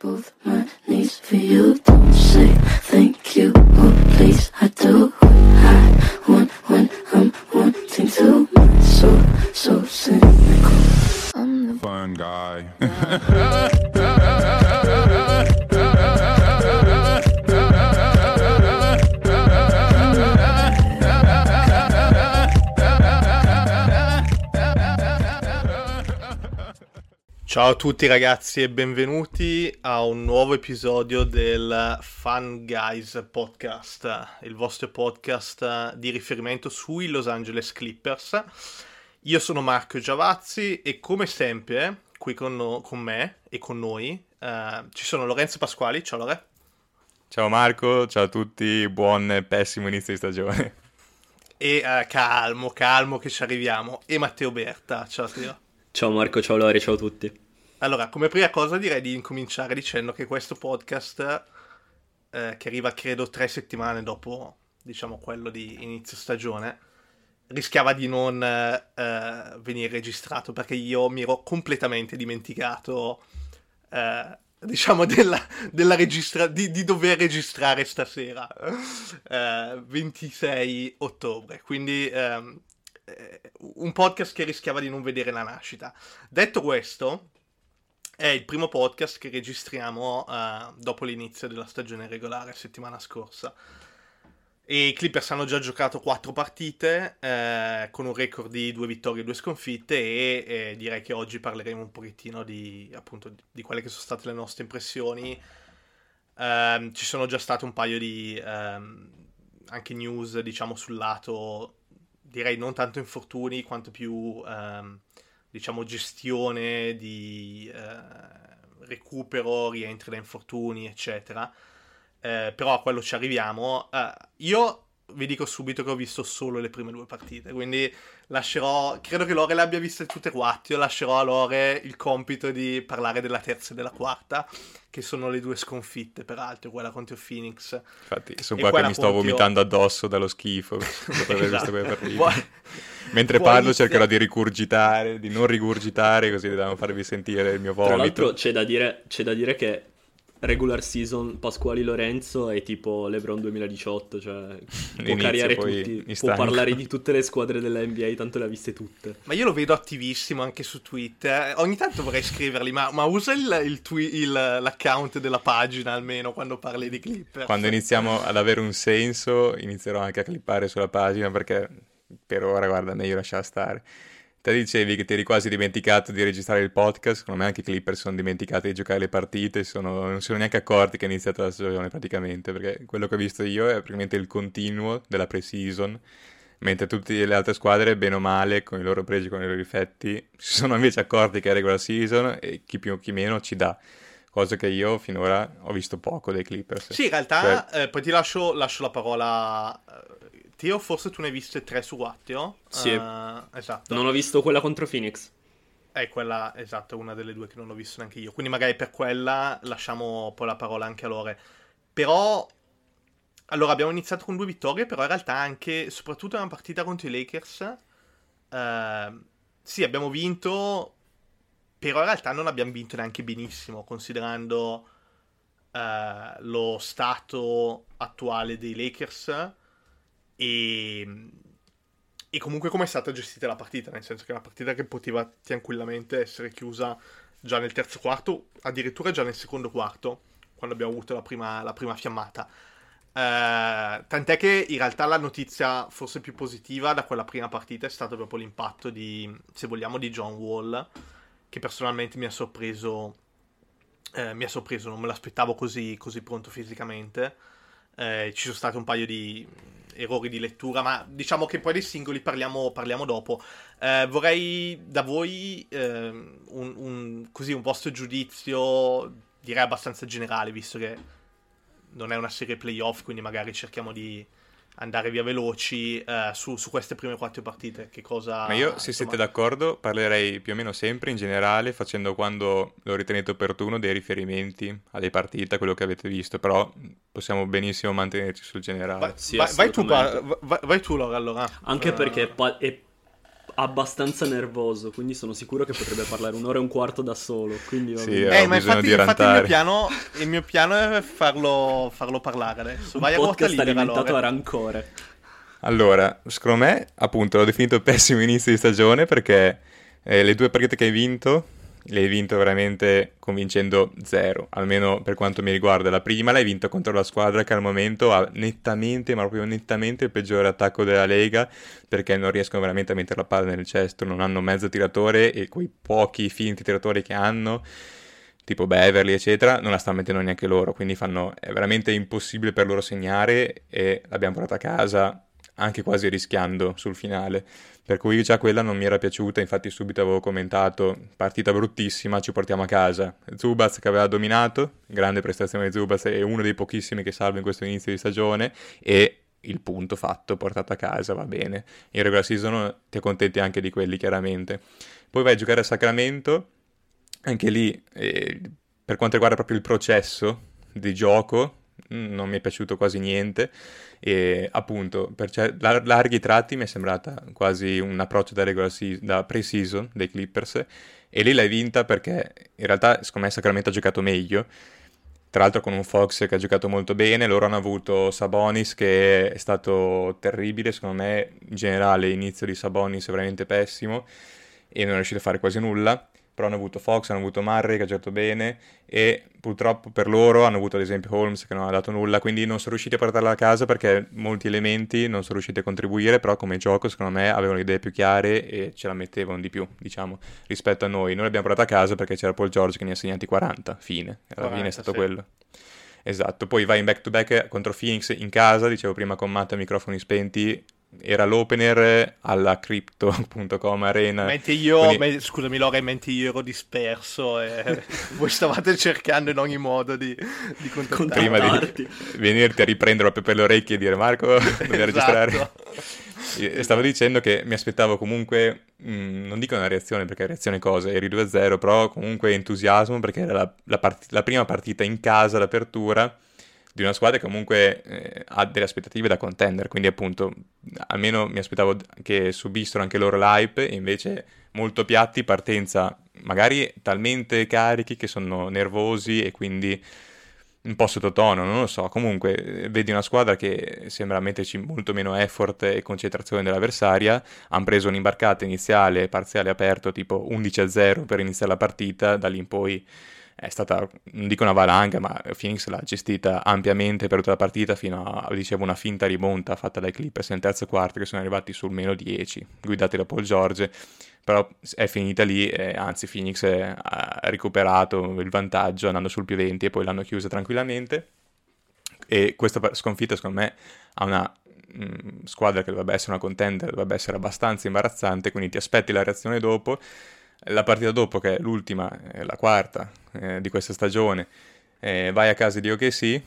both my knees for you. Don't say Ciao a tutti ragazzi e benvenuti a un nuovo episodio del Fun Guys Podcast, il vostro podcast di riferimento sui Los Angeles Clippers. Io sono Marco Giavazzi e come sempre qui con, no- con me e con noi eh, ci sono Lorenzo Pasquali, ciao Lore, Ciao Marco, ciao a tutti, buon e pessimo inizio di stagione. e eh, calmo, calmo che ci arriviamo, e Matteo Berta, ciao Teo. Ciao Marco, ciao Lore, ciao a tutti. Allora, come prima cosa direi di incominciare dicendo che questo podcast, eh, che arriva credo tre settimane dopo, diciamo, quello di inizio stagione, rischiava di non eh, eh, venire registrato perché io mi ero completamente dimenticato, eh, diciamo, della, della registra- di, di dover registrare stasera, eh, 26 ottobre. Quindi ehm, eh, un podcast che rischiava di non vedere la nascita. Detto questo, è il primo podcast che registriamo eh, dopo l'inizio della stagione regolare, settimana scorsa. E i Clippers hanno già giocato quattro partite eh, con un record di due vittorie e due sconfitte e eh, direi che oggi parleremo un pochettino di, appunto, di, quelle che sono state le nostre impressioni. Ehm, ci sono già state un paio di ehm, anche news, diciamo, sul lato, direi non tanto infortuni quanto più ehm, diciamo, gestione di eh, recupero, rientri da infortuni, eccetera. Eh, però a quello ci arriviamo. Eh, io vi dico subito che ho visto solo le prime due partite, quindi lascerò, credo che Lore le abbia viste tutte e quattro, lascerò a Lore il compito di parlare della terza e della quarta, che sono le due sconfitte, peraltro, quella contro Phoenix. Infatti, sono qua che mi sto contro- vomitando addosso dallo schifo dopo aver visto Esatto. quelle partite. Poi- Mentre poi parlo inizia- cercherò di rigurgitare, di non rigurgitare, così da non farvi sentire il mio Tra l'altro vomito. c'è da dire, c'è da dire che regular season Pasquali Lorenzo è tipo LeBron 2018, cioè può poi tutti, può parlare di tutte le squadre della NBA, tanto le ha viste tutte. Ma io lo vedo attivissimo anche su Twitter. Ogni tanto vorrei scriverli, ma, ma usa il, il twi- il- l'account della pagina almeno quando parli di Clippers. Quando iniziamo ad avere un senso, inizierò anche a clippare sulla pagina perché per ora, guarda, meglio lasciare stare. Te dicevi che ti eri quasi dimenticato di registrare il podcast, secondo me anche i Clippers sono dimenticati di giocare le partite, sono- non si sono neanche accorti che è iniziata la stagione praticamente, perché quello che ho visto io è praticamente il continuo della pre-season, mentre tutte le altre squadre, bene o male, con i loro pregi, con i loro difetti, si sono invece accorti che è regular season e chi più chi meno ci dà, cosa che io finora ho visto poco dei Clippers. Sì, in realtà, Cioè, eh, poi ti lascio, lascio la parola. eh, Teo, forse tu ne hai viste tre su quattro. Sì. Eh, esatto. Non ho visto quella contro Phoenix. È quella, esatto, una delle due che non ho visto neanche io. Quindi magari per quella lasciamo poi la parola anche a Lore. Però, allora abbiamo iniziato con due vittorie, però in realtà anche, soprattutto nella partita contro i Lakers, eh, sì, abbiamo vinto, però in realtà non abbiamo vinto neanche benissimo, considerando eh, lo stato attuale dei Lakers e, e comunque come è stata gestita la partita, nel senso che è una partita che poteva tranquillamente essere chiusa già nel terzo quarto, addirittura già nel secondo quarto, quando abbiamo avuto la prima, la prima fiammata. Eh, tant'è che in realtà la notizia forse più positiva da quella prima partita è stato proprio l'impatto di, se vogliamo, di John Wall, che personalmente mi ha sorpreso, eh, mi ha sorpreso, non me l'aspettavo così, così pronto fisicamente. Eh, ci sono stati un paio di errori di lettura, ma diciamo che poi dei singoli parliamo, parliamo dopo. Eh, vorrei da voi ehm, un, un- così, un vostro giudizio, direi abbastanza generale, visto che non è una serie playoff, quindi magari cerchiamo di andare via veloci eh, su, su queste prime quattro partite. Che cosa... Ma io, se insomma- siete d'accordo, parlerei più o meno sempre in generale, facendo quando lo ritenete opportuno dei riferimenti alle partite, a quello che avete visto, però possiamo benissimo mantenerci sul generale. Vai, Sì, vai- vai tu, assolutamente. pa- vai, vai tu, Laura, allora. Anche Eh, perché pa- è abbastanza nervoso, quindi sono sicuro che potrebbe parlare un'ora e un quarto da solo. Quindi va Sì, bene. Ho Eh, ma bisogno infatti, di infatti il, mio rantare. piano, il mio piano è farlo, farlo parlare adesso. un Vai a ruota podcast libera, alimentato Lore. a rancore. Allora, secondo me, appunto, l'ho definito pessimo inizio di stagione perché eh, le due partite che hai vinto, le hai vinto veramente convincendo zero, almeno per quanto mi riguarda. La prima l'hai vinta contro la squadra che al momento ha nettamente, ma proprio nettamente il peggiore attacco della Lega perché non riescono veramente a mettere la palla nel cesto, non hanno mezzo tiratore e quei pochi finti tiratori che hanno tipo Beverly, eccetera, non la stanno mettendo neanche loro, quindi fanno, è veramente impossibile per loro segnare e l'abbiamo portata a casa anche quasi rischiando sul finale. Per cui già quella non mi era piaciuta, infatti subito avevo commentato, partita bruttissima, ci portiamo a casa. Zubaz che aveva dominato, grande prestazione di Zubaz, è uno dei pochissimi che salva in questo inizio di stagione e il punto fatto, portato a casa, va bene. In regular season ti accontenti anche di quelli, chiaramente. Poi vai a giocare a Sacramento, anche lì, eh, per quanto riguarda proprio il processo di gioco, non mi è piaciuto quasi niente. E appunto, per cer- lar- larghi tratti mi è sembrata quasi un approccio da, regular se- da pre-season dei Clippers. E lì l'hai vinta perché in realtà, secondo me, Sacramento ha giocato meglio. Tra l'altro con un Fox che ha giocato molto bene, loro hanno avuto Sabonis che è stato terribile, secondo me in generale l'inizio di Sabonis è veramente pessimo e non è riuscito a fare quasi nulla, però hanno avuto Fox, hanno avuto Murray che ha giocato bene e purtroppo per loro hanno avuto ad esempio Holmes che non ha dato nulla, quindi non sono riusciti a portarla a casa perché molti elementi non sono riusciti a contribuire, però come gioco secondo me avevano le idee più chiare e ce la mettevano di più, diciamo, rispetto a noi. Noi l'abbiamo portata a casa perché c'era Paul George che ne ha segnati 40, fine, alla 40, fine è stato sì. quello. Esatto, poi vai in back to back contro Phoenix in casa, dicevo prima con Matt a microfoni spenti, era l'opener alla crypto.com arena. Mentre io, Quindi- me- scusami Lore, mentre io ero disperso e voi stavate cercando in ogni modo di, di contattarmi. prima di venirti a riprendere proprio per le orecchie e dire Marco, registrare. Esatto. E Stavo dicendo che mi aspettavo comunque, mh, non dico una reazione perché reazione cosa, eri 2-0, però comunque entusiasmo perché era la, la part- la prima partita in casa d'apertura di una squadra che comunque eh, ha delle aspettative da contender, quindi appunto almeno mi aspettavo che subissero anche loro l'hype e invece molto piatti, partenza magari talmente carichi che sono nervosi e quindi un po' sottotono, non lo so. Comunque, eh, vedi una squadra che sembra metterci molto meno effort e concentrazione dell'avversaria. Hanno preso un'imbarcata iniziale, parziale aperto, tipo 11-0 per iniziare la partita. Da lì in poi è stata, non dico una valanga, ma Phoenix l'ha gestita ampiamente per tutta la partita fino a, dicevo, una finta rimonta fatta dai Clippers nel terzo quarto che sono arrivati sul meno 10, guidati da Paul George. Però è finita lì, e anzi Phoenix ha recuperato il vantaggio andando sul più 20 e poi l'hanno chiusa tranquillamente. E questa sconfitta, secondo me, ha una mm, squadra che dovrebbe essere una contender, dovrebbe essere abbastanza imbarazzante, quindi ti aspetti la reazione dopo. La partita dopo, che è l'ultima, eh, la quarta eh, di questa stagione, eh, vai a casa di OKC,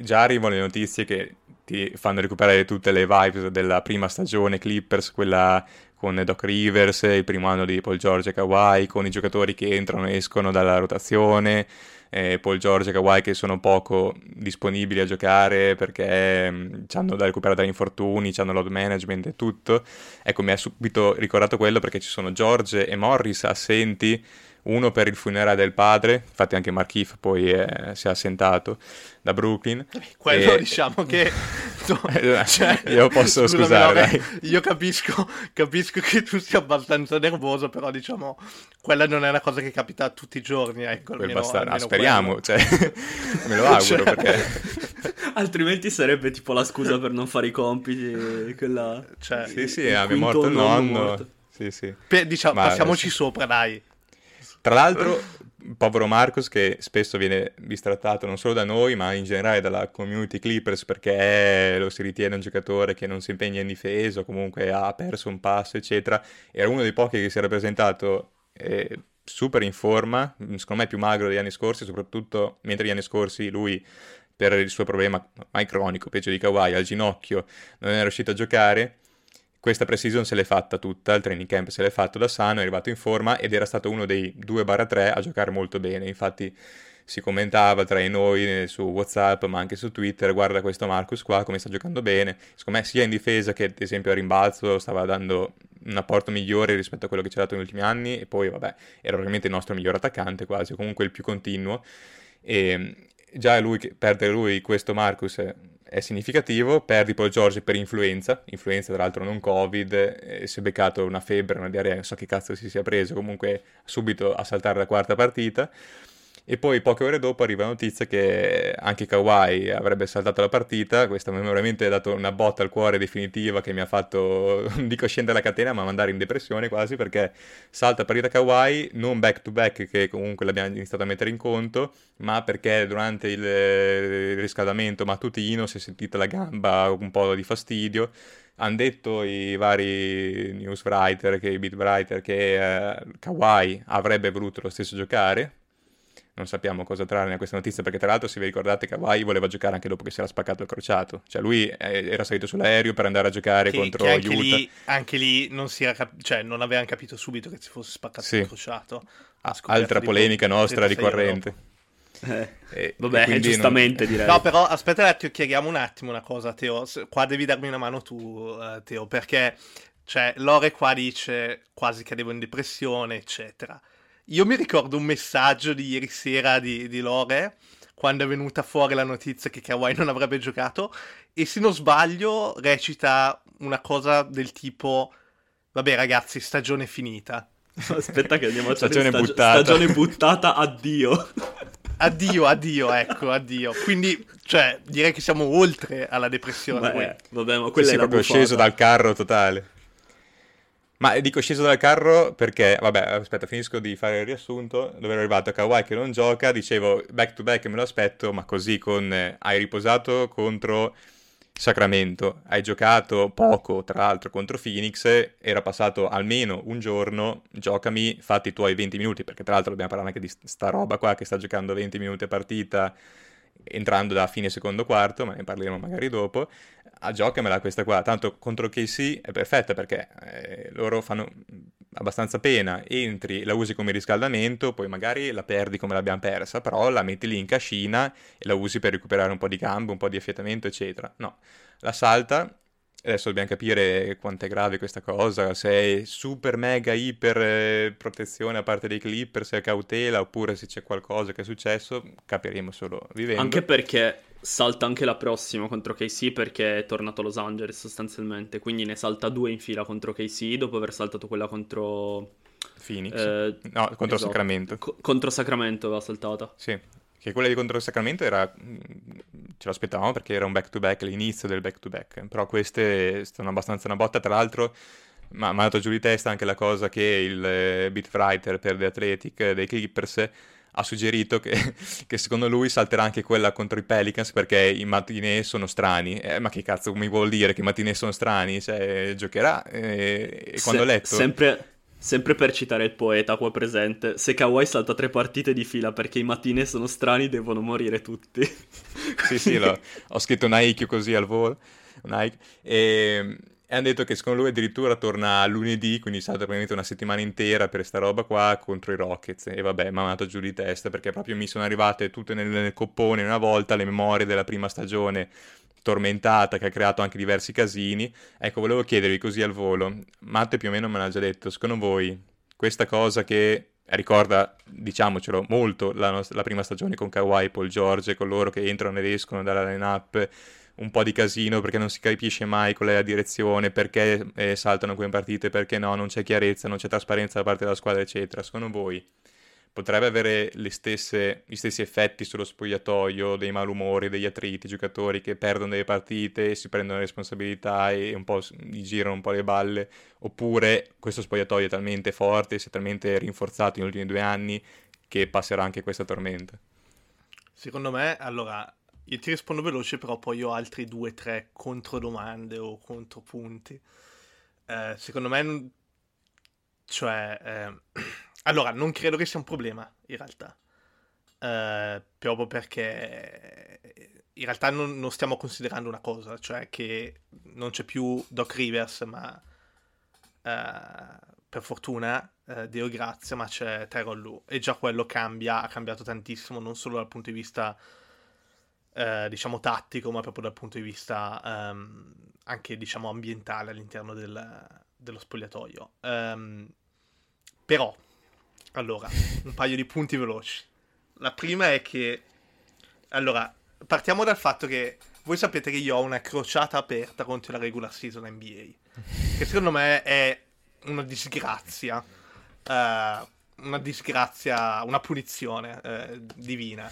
già arrivano le notizie che ti fanno recuperare tutte le vibes della prima stagione Clippers, quella con Doc Rivers, il primo anno di Paul George e Kawhi, con i giocatori che entrano e escono dalla rotazione, eh, Paul George e Kawhi che sono poco disponibili a giocare perché mh, hanno da recuperare dagli infortuni, hanno load management e tutto. Ecco, mi ha subito ricordato quello perché ci sono George e Morris assenti, uno per il funerale del padre, infatti anche Markif poi eh, si è assentato da Brooklyn. Quello E- diciamo che... Eh, io posso scusare, dai. Io capisco, capisco che tu sia abbastanza nervoso, però diciamo, quella non è una cosa che capita tutti i giorni, ecco. Quel almeno- bastardo. Ah, almeno speriamo, cioè, me lo auguro Cioè- perché... Altrimenti sarebbe tipo la scusa per non fare i compiti, quella... Cioè, Sì, sì, il è morto il nonno morto. Sì, sì. per- diciamo, Ma passiamoci adesso- sopra, dai. Tra l'altro, povero Marcos che spesso viene bistrattato non solo da noi, ma in generale dalla community Clippers perché lo si ritiene un giocatore che non si impegna in difesa, o comunque ha perso un passo, eccetera. Era uno dei pochi che si era presentato eh, super in forma, secondo me più magro degli anni scorsi, soprattutto mentre gli anni scorsi lui per il suo problema ormai cronico, peggio di Kawhi, al ginocchio, non è riuscito a giocare. Questa pre-season se l'è fatta tutta, il training camp se l'è fatto da sano, è arrivato in forma ed era stato uno dei 2-3 a giocare molto bene. Infatti si commentava tra di noi su Whatsapp, ma anche su Twitter, guarda questo Marcus qua, come sta giocando bene. Secondo me sia in difesa che ad esempio a rimbalzo stava dando un apporto migliore rispetto a quello che ci ha dato negli ultimi anni e poi vabbè, era veramente il nostro miglior attaccante quasi, comunque il più continuo. E già lui, perdere lui questo Marcus è significativo, perdi Paul George per influenza, influenza tra l'altro non covid, eh, si è beccato una febbre, una diarrea, non so che cazzo si sia preso, comunque subito a saltare la quarta partita. E poi poche ore dopo arriva la notizia che anche Kawhi avrebbe saltato la partita, questa mi ha veramente dato una botta al cuore definitiva che mi ha fatto, non dico scendere la catena, ma mandare in depressione quasi, perché salta partita Kawhi, non back to back che comunque l'abbiamo iniziato a mettere in conto, ma perché durante il riscaldamento mattutino si è sentita la gamba un po' di fastidio, hanno detto i vari news writer, i beat writer, che eh, Kawhi avrebbe voluto lo stesso giocare, non sappiamo cosa trarne da questa notizia, perché tra l'altro se vi ricordate Kawhi voleva giocare anche dopo che si era spaccato il crociato, cioè lui eh, era salito sull'aereo per andare a giocare che, contro che anche Utah. Lì, anche lì non si era cap- cioè non avevano capito subito che si fosse spaccato Sì. il crociato. Altra polemica poco- nostra 36 ore ricorrente. Eh, E- vabbè, e giustamente non- direi. No, però aspetta un attimo, chiariamo un attimo una cosa, Teo. Qua devi darmi una mano tu, eh, Teo, perché cioè, Lore qua dice quasi cadevo in depressione, eccetera. Io mi ricordo un messaggio di ieri sera di, di Lore, quando è venuta fuori la notizia che Kawhi non avrebbe giocato, e se non sbaglio recita una cosa del tipo, vabbè ragazzi, stagione finita. Aspetta che andiamo a Stagione stagio- buttata. Stagione buttata, addio. Addio, addio, ecco, addio. Quindi, cioè, direi che siamo oltre alla depressione. poi. Vabbè, ma Sì, quella sì, è la proprio buffata. sceso dal carro totale. Ma dico sceso dal carro perché, vabbè, aspetta, finisco di fare il riassunto. Dove ero arrivato a Kawhi che non gioca, dicevo back to back me lo aspetto, ma così con eh, hai riposato contro Sacramento, hai giocato poco, tra l'altro, contro Phoenix, era passato almeno un giorno, giocami, fatti i tuoi 20 minuti, perché tra l'altro dobbiamo parlare anche di sta roba qua che sta giocando 20 minuti a partita, entrando da fine secondo quarto, ma ne parleremo magari dopo a giocamela questa qua, tanto contro KC è perfetta perché eh, loro fanno abbastanza pena, entri, la usi come riscaldamento, poi magari la perdi come l'abbiamo persa, però la metti lì in cascina e la usi per recuperare un po' di gambe, un po' di affiatamento, eccetera. No, la salta, adesso dobbiamo capire quanto è grave questa cosa, se è super mega iper eh, protezione a parte dei clipper, se è cautela, oppure se c'è qualcosa che è successo, capiremo solo vivendo. Anche perché salta anche la prossima contro KC perché è tornato a Los Angeles sostanzialmente, quindi ne salta due in fila contro KC dopo aver saltato quella contro... Phoenix. eh, no, contro esatto. Sacramento. co- contro Sacramento aveva saltata. Sì, che quella di contro Sacramento era, ce l'aspettavamo perché era un back to back, l'inizio del back to back, però queste stanno abbastanza una botta, tra l'altro ma mi ha dato giù di testa anche la cosa che il eh, beat writer per The Athletic eh, dei Clippers ha suggerito che, che secondo lui salterà anche quella contro i Pelicans perché i mattinee sono strani. Eh, ma che cazzo mi vuol dire che i mattinee sono strani? Cioè, giocherà. eh, e quando ho Se- letto... Sempre, sempre per citare il poeta qua presente, se Kawhi salta tre partite di fila perché i mattine sono strani devono morire tutti. Sì, sì, l'ho- ho scritto un Aikio così al volo. Un Aikio. E, e hanno detto che secondo lui addirittura torna lunedì, quindi salta probabilmente una settimana intera per sta roba qua contro i Rockets. E vabbè, mi ha mandato giù di testa perché proprio mi sono arrivate tutte nel, nel coppone una volta le memorie della prima stagione tormentata che ha creato anche diversi casini. Ecco, volevo chiedervi così al volo. Matte più o meno me l'ha già detto, secondo voi questa cosa che ricorda, diciamocelo, molto la, nos- la prima stagione con Kawhi Paul George, con loro che entrano ed escono dalla line-up, un po' di casino perché non si capisce mai qual è la direzione, perché eh, saltano quelle partite, perché no, non c'è chiarezza, non c'è trasparenza da parte della squadra, eccetera. Secondo voi potrebbe avere stesse- gli stessi effetti sullo spogliatoio, dei malumori, degli attriti, giocatori che perdono delle partite, si prendono responsabilità e un po' gli girano un po' le balle, oppure questo spogliatoio è talmente forte, si è talmente rinforzato negli ultimi due anni che passerà anche questa tormenta. Secondo me, allora, io ti rispondo veloce, però poi ho altri due, tre controdomande o contropunti. Eh, secondo me, cioè, eh, allora, non credo che sia un problema, in realtà. Eh, proprio perché in realtà non, non stiamo considerando una cosa, cioè che non c'è più Doc Rivers, ma eh, per fortuna, eh, Dio grazia, ma c'è Tyrone Lu e già quello cambia, ha cambiato tantissimo, non solo dal punto di vista, eh, diciamo, tattico, ma proprio dal punto di vista ehm, anche, diciamo, ambientale all'interno del, dello spogliatoio. Um, però, allora, un paio di punti veloci. La prima è che, allora, partiamo dal fatto che voi sapete che io ho una crociata aperta contro la regular season NBA, che secondo me è una disgrazia, uh, una disgrazia, una punizione uh, divina.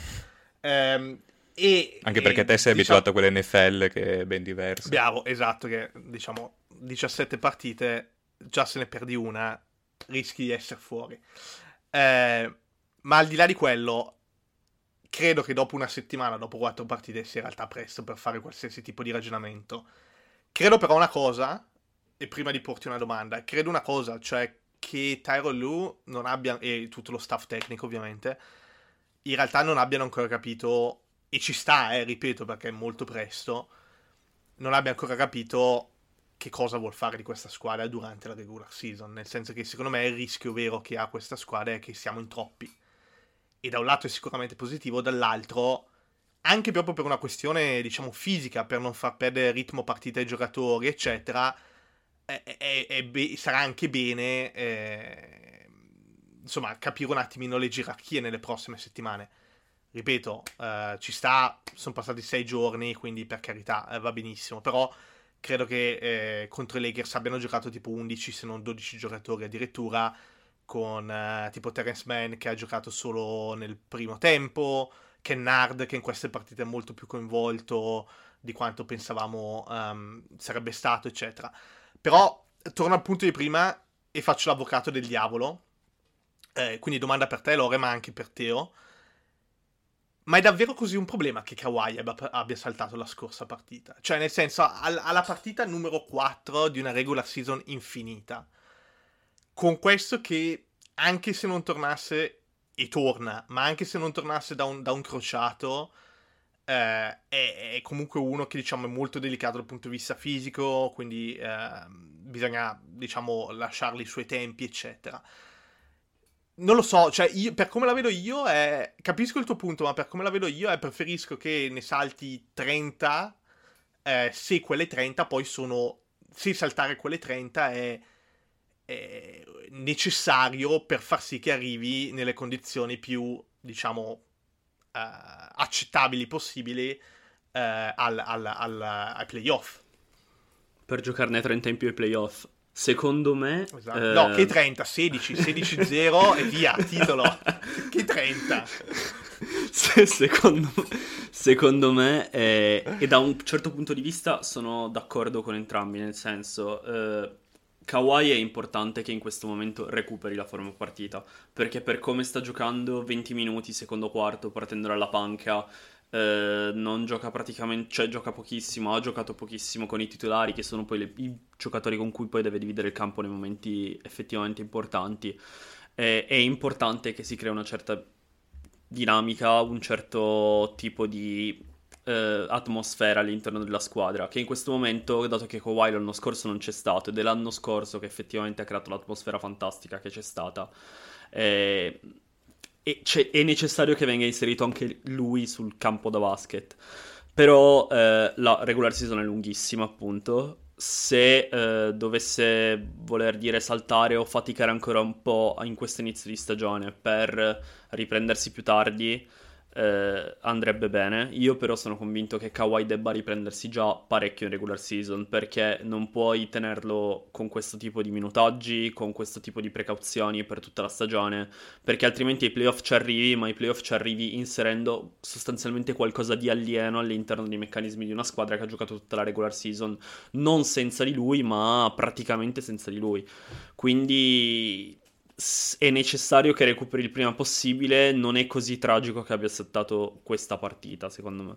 Um, e, Anche perché e, te sei diciamo, abituato a quell'NFL che è ben diverso. Bravo, esatto, che diciamo 17 partite, già se ne perdi una, rischi di essere fuori. Eh, ma al di là di quello, credo che dopo una settimana, dopo quattro partite, sia in realtà presto per fare qualsiasi tipo di ragionamento. Credo però una cosa, e prima di porti una domanda, credo una cosa, cioè che Tyrone Lu non abbia, e tutto lo staff tecnico ovviamente, in realtà non abbiano ancora capito, e ci sta, eh, ripeto, perché è molto presto, non abbia ancora capito che cosa vuol fare di questa squadra durante la regular season. Nel senso che secondo me il rischio vero che ha questa squadra è che siamo in troppi. E da un lato è sicuramente positivo, dall'altro, anche proprio per una questione, diciamo, fisica, per non far perdere ritmo partita ai giocatori, eccetera, è, è, è be- sarà anche bene, eh, insomma, capire un attimino le gerarchie nelle prossime settimane. Ripeto, eh, ci sta, sono passati sei giorni, quindi per carità eh, va benissimo, però credo che eh, contro i Lakers abbiano giocato tipo 11 se non 12 giocatori addirittura con eh, tipo Terence Mann che ha giocato solo nel primo tempo Kennard che in queste partite è molto più coinvolto di quanto pensavamo um, sarebbe stato eccetera. Però torno al punto di prima e faccio l'avvocato del diavolo. Eh, quindi domanda per te Lore ma anche per Teo ma è davvero così un problema che Kawhi abbia, saltato la scorsa partita? Cioè, nel senso, al, alla partita numero 4 di una regular season infinita. Con questo che, anche se non tornasse, e torna, ma anche se non tornasse da un, da un crociato, eh, è, è, comunque uno che, diciamo, è molto delicato dal punto di vista fisico, quindi eh, bisogna, diciamo, lasciargli i suoi tempi, eccetera non lo so, cioè, io, per come la vedo io è... Capisco il tuo punto, ma per come la vedo io è preferisco che ne salti 30, eh, se quelle 30 poi sono... Se saltare quelle 30 è, è, necessario per far sì che arrivi nelle condizioni più, diciamo, eh, accettabili possibili eh, al, al, al, ai playoff. Per giocarne 30 in più ai playoff. Secondo me... Esatto. Eh... No, che 30, 16, 16-0 e via, titolo. che 30. Se, secondo, secondo, me, eh, e da un certo punto di vista sono d'accordo con entrambi, nel senso... Eh, Kawhi è importante che in questo momento recuperi la forma partita, perché per come sta giocando 20 minuti, secondo quarto, partendo dalla panca, eh, non gioca praticamente, cioè gioca pochissimo, ha giocato pochissimo con i titolari che sono poi le, i giocatori con cui poi deve dividere il campo nei momenti effettivamente importanti. Eh, è importante che si crea una certa dinamica, un certo tipo di eh, atmosfera all'interno della squadra, che in questo momento, dato che Kawhi l'anno scorso non c'è stato, ed è l'anno scorso che effettivamente ha creato l'atmosfera fantastica che c'è stata, eh, e è necessario che venga inserito anche lui sul campo da basket. Però eh, la regular season è lunghissima, appunto. Se eh, dovesse voler dire saltare o faticare ancora un po' in questo inizio di stagione per riprendersi più tardi, eh, andrebbe bene. Io però sono convinto che Kawhi debba riprendersi già parecchio in regular season perché non puoi tenerlo con questo tipo di minutaggi, con questo tipo di precauzioni per tutta la stagione, perché altrimenti ai playoff ci arrivi, ma ai playoff ci arrivi inserendo sostanzialmente qualcosa di alieno all'interno dei meccanismi di una squadra che ha giocato tutta la regular season, non senza di lui, ma praticamente senza di lui. Quindi è necessario che recuperi il prima possibile. Non è così tragico che abbia settato questa partita, secondo me.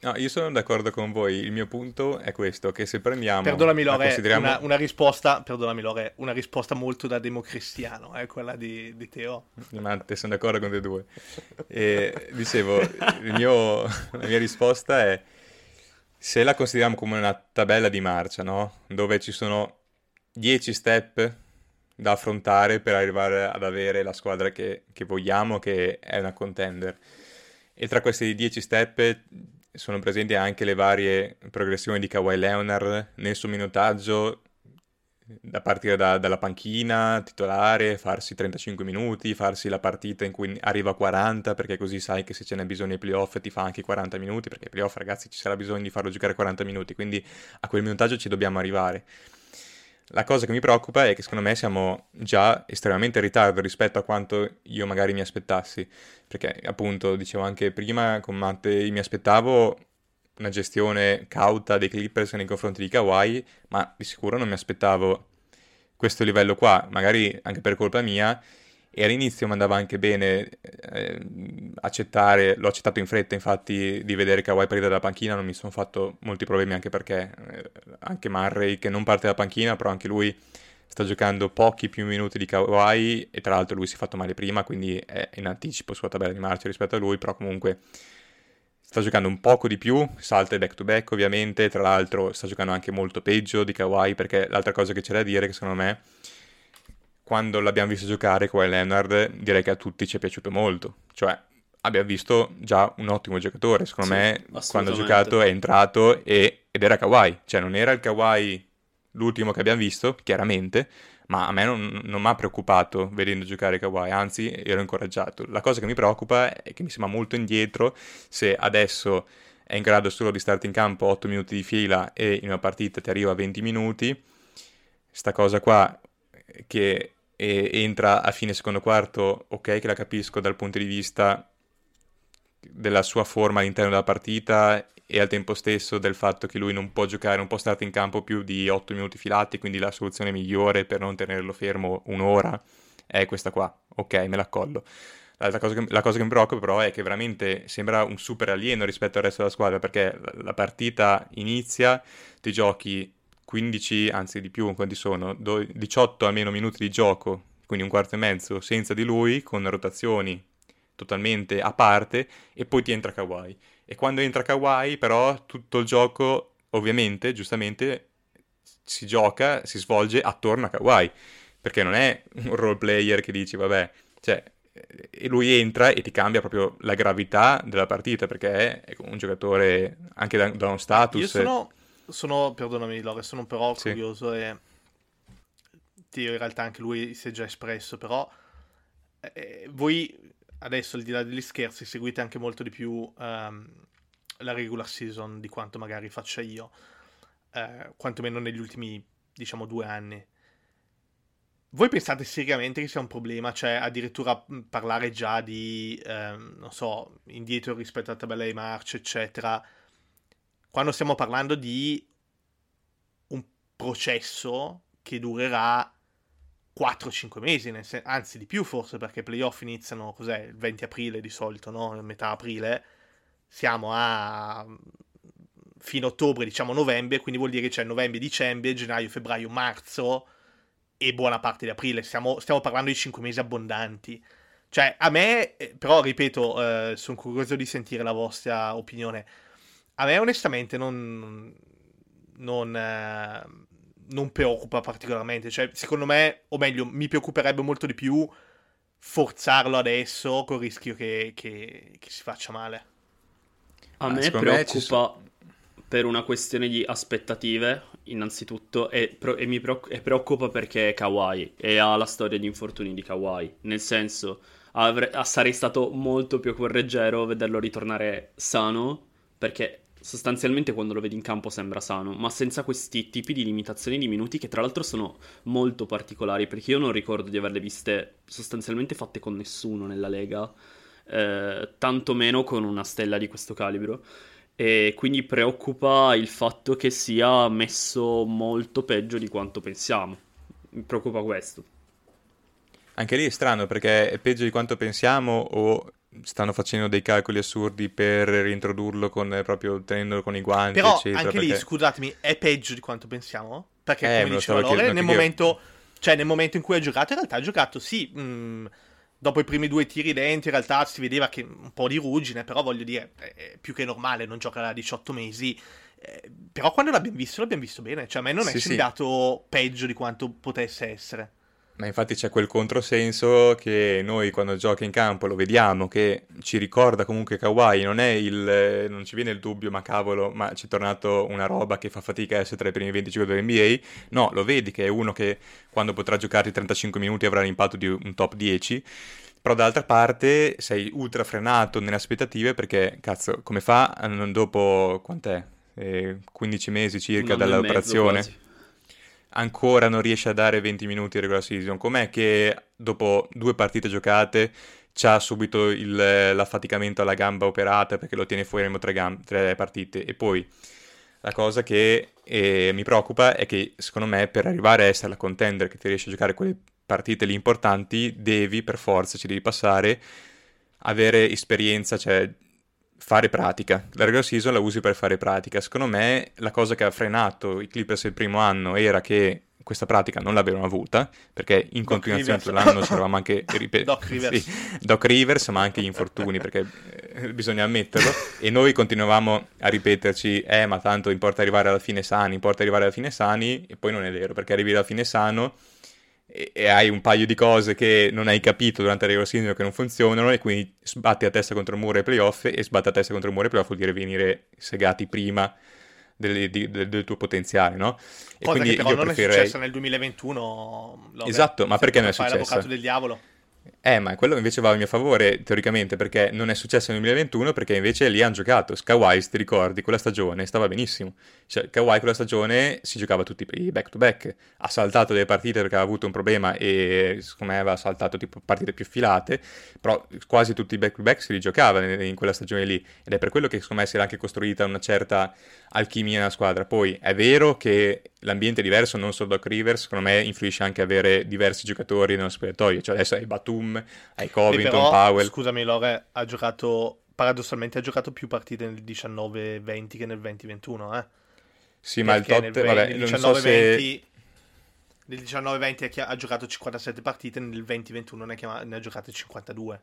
No, io sono d'accordo con voi. Il mio punto è questo: che se prendiamo. Perdonami, Lore, consideriamo... una, una, risposta. Perdonami, Lore, una risposta molto da democristiano, è eh, quella di, di Teo. Ma te sono d'accordo con te due. E, dicevo, mio, la mia risposta è: se la consideriamo come una tabella di marcia, no? Dove ci sono 10 step da affrontare per arrivare ad avere la squadra che, che vogliamo, che è una contender. E tra questi 10 step sono presenti anche le varie progressioni di Kawhi Leonard nel suo minutaggio da partire da, dalla panchina, titolare, farsi 35 minuti, farsi la partita in cui arriva a 40, perché così sai che se ce n'è bisogno ai playoff ti fa anche 40 minuti, perché ai playoff ragazzi ci sarà bisogno di farlo giocare 40 minuti, quindi a quel minutaggio ci dobbiamo arrivare. La cosa che mi preoccupa è che secondo me siamo già estremamente in ritardo rispetto a quanto io magari mi aspettassi, perché appunto dicevo anche prima con Matte mi aspettavo una gestione cauta dei Clippers nei confronti di Kawhi, ma di sicuro non mi aspettavo questo livello qua, magari anche per colpa mia. E all'inizio mi andava anche bene eh, accettare, l'ho accettato in fretta infatti di vedere Kawhi partire dalla panchina, non mi sono fatto molti problemi anche perché eh, anche Murray che non parte dalla panchina, però anche lui sta giocando pochi più minuti di Kawhi e tra l'altro lui si è fatto male prima, quindi è in anticipo sulla tabella di marcia rispetto a lui, però comunque sta giocando un poco di più, salta il back to back ovviamente, tra l'altro sta giocando anche molto peggio di Kawhi perché l'altra cosa che c'è da dire che secondo me quando l'abbiamo visto giocare Kawhi Leonard direi che a tutti ci è piaciuto molto, cioè abbiamo visto già un ottimo giocatore, secondo sì, me quando ha giocato è entrato e, ed era Kawhi, cioè non era il Kawhi l'ultimo che abbiamo visto, chiaramente, ma a me non, non mi ha preoccupato vedendo giocare Kawhi, anzi ero incoraggiato. La cosa che mi preoccupa è che mi sembra molto indietro se adesso è in grado solo di starti in campo 8 minuti di fila e in una partita ti arriva a 20 minuti, sta cosa qua che entra a fine secondo quarto, ok che la capisco dal punto di vista della sua forma all'interno della partita e al tempo stesso del fatto che lui non può giocare, non può stare in campo più di 8 minuti filati, quindi la soluzione migliore per non tenerlo fermo un'ora è questa qua. Ok, me la collo. La cosa, che, la cosa che mi preoccupa però è che veramente sembra un super alieno rispetto al resto della squadra perché la partita inizia, ti giochi 15, anzi di più, quanti sono? 18 almeno minuti di gioco, quindi un quarto e mezzo senza di lui, con rotazioni totalmente a parte, e poi ti entra Kawhi. E quando entra Kawhi, però, tutto il gioco, ovviamente, giustamente, si gioca, si svolge attorno a Kawhi. Perché non è un role player che dici, vabbè, cioè, e lui entra e ti cambia proprio la gravità della partita perché è un giocatore anche da, da uno status. Io sono, sono perdonami Lore, sono però sì. curioso e Dio in realtà anche lui si è già espresso, però eh, voi adesso al di là degli scherzi seguite anche molto di più um, la regular season di quanto magari faccia io, uh, quantomeno negli ultimi, diciamo, due anni. Voi pensate seriamente che sia un problema? Cioè, addirittura parlare già di, ehm, non so, indietro rispetto alla tabella di marcia, eccetera, quando stiamo parlando di un processo che durerà 4-5 mesi, sen- anzi di più forse perché i playoff iniziano cos'è, il 20 aprile di solito, no? metà aprile, siamo a fine ottobre, diciamo novembre, quindi vuol dire che c'è novembre, dicembre, gennaio, febbraio, marzo e buona parte di aprile, stiamo, stiamo parlando di 5 mesi abbondanti. Cioè, a me, eh, però ripeto, eh, sono curioso di sentire la vostra opinione. A me onestamente non... non eh, non preoccupa particolarmente. Cioè, secondo me, o meglio, mi preoccuperebbe molto di più forzarlo adesso col rischio che, che, che si faccia male. A ah, me preoccupa me per una questione di aspettative, innanzitutto, e, pro- e mi preoccupa, e preoccupa perché è Kawhi e ha la storia di infortuni di Kawhi. Nel senso, avre- sarei stato molto più correggero vederlo ritornare sano perché sostanzialmente quando lo vedi in campo sembra sano, ma senza questi tipi di limitazioni di minuti che tra l'altro sono molto particolari, perché io non ricordo di averle viste sostanzialmente fatte con nessuno nella Lega, eh, tantomeno con una stella di questo calibro. E quindi preoccupa il fatto che sia messo molto peggio di quanto pensiamo. Mi preoccupa questo. Anche lì è strano perché è peggio di quanto pensiamo o stanno facendo dei calcoli assurdi per reintrodurlo con, proprio tenendolo con i guanti, Però eccetera, anche perché... lì, scusatemi, è peggio di quanto pensiamo? Perché, eh, come diceva Lore, nel momento, cioè, nel momento in cui ha giocato, in realtà ha giocato, sì, mh, mm, dopo i primi due tiri lenti, in realtà si vedeva che un po' di ruggine, però voglio dire, è più che normale, non gioca da 18 mesi. Eh, però quando l'abbiamo visto, l'abbiamo visto bene. Cioè, a me non è sì, sembrato sì. peggio di quanto potesse essere. Ma infatti c'è quel controsenso che noi quando gioca in campo lo vediamo, che ci ricorda comunque Kawhi, non, è il, non ci viene il dubbio, ma cavolo, ma ci è tornato una roba che fa fatica a essere tra i primi 25 dell'NBA. No, lo vedi che è uno che quando potrà giocare 35 minuti avrà l'impatto di un top 10. Però d'altra parte sei ultra frenato nelle aspettative perché, cazzo, come fa dopo, quant'è? Eh, 15 mesi circa dall'operazione? Ancora non riesce a dare 20 minuti di regular season? Com'è che dopo due partite giocate c'ha subito il, l'affaticamento alla gamba operata perché lo tiene fuori tre, gam- tre partite? E poi la cosa che eh, mi preoccupa è che secondo me per arrivare a essere la contender che ti riesce a giocare quelle partite lì importanti devi per forza, ci devi passare, avere esperienza, cioè fare pratica. La regular season la usi per fare pratica. Secondo me la cosa che ha frenato i Clippers il primo anno era che questa pratica non l'avevano avuta, perché in Doc continuazione tutto l'anno ci eravamo anche ripetuti. Doc Rivers. Sì, Doc Rivers, ma anche gli infortuni, perché eh, bisogna ammetterlo. E noi continuavamo a ripeterci, eh, ma tanto importa arrivare alla fine sani, importa arrivare alla fine sani, e poi non è vero, perché arrivi alla fine sano e, e hai un paio di cose che non hai capito durante la regular season che non funzionano e quindi sbatti a testa contro il muro ai playoff e sbatti a testa contro il muro ai playoff vuol dire venire segati prima del, di, del, del tuo potenziale, no? E Cosa quindi che però non preferirei... è successa nel 2021. Esatto, ma perché non è successo? l'avvocato del diavolo. Eh, ma quello invece va a mio favore, teoricamente, perché non è successo nel 2021, perché invece lì hanno giocato. Kawhi, ti ricordi, quella stagione stava benissimo. Cioè, Kawhi quella stagione si giocava tutti i back-to-back. Ha saltato delle partite perché aveva avuto un problema e, secondo me, aveva saltato tipo partite più filate, però quasi tutti i back-to-back si rigiocava in quella stagione lì. Ed è per quello che, secondo me, si era anche costruita una certa alchimia nella squadra. Poi, è vero che l'ambiente è diverso, non solo Doc Rivers, secondo me influisce anche avere diversi giocatori nello spogliatoio. Cioè, adesso hai Batum, hai Covington, però, Powell. Scusami, Lore, ha giocato paradossalmente ha giocato più partite nel 19-20 che nel 20-21, eh? Sì, ma il tot, vabbè, nel 19, so se... Nel 19-20 ha giocato 57 partite, nel 20-21 ne, ne ha giocate 52.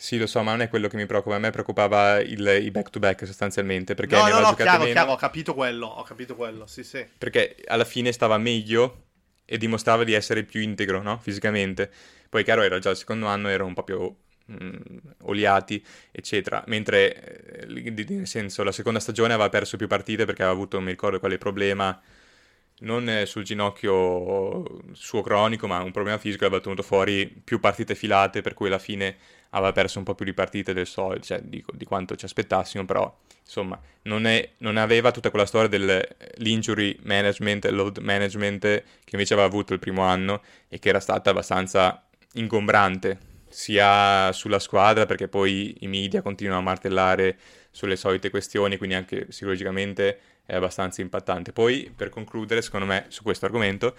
Sì, lo so, ma non è quello che mi preoccupa. A me preoccupava il, i back-to-back sostanzialmente. Perché no, ne no, no, chiaro, meno. chiaro, ho capito quello, ho capito quello, sì, sì. Perché alla fine stava meglio e dimostrava di essere più integro, no? Fisicamente. Poi, chiaro, era già il secondo anno, era un po' più mh, oliati, eccetera. Mentre, eh, nel senso, la seconda stagione aveva perso più partite perché aveva avuto, non mi ricordo quale problema, non sul ginocchio suo cronico, ma un problema fisico, aveva tenuto fuori più partite filate, per cui alla fine aveva perso un po' più di partite del solito, cioè di, di, quanto ci aspettassimo, però insomma non, è, non aveva tutta quella storia dell'injury management, load management che invece aveva avuto il primo anno e che era stata abbastanza ingombrante sia sulla squadra perché poi i media continuano a martellare sulle solite questioni, quindi anche psicologicamente è abbastanza impattante. Poi, per concludere, secondo me, su questo argomento,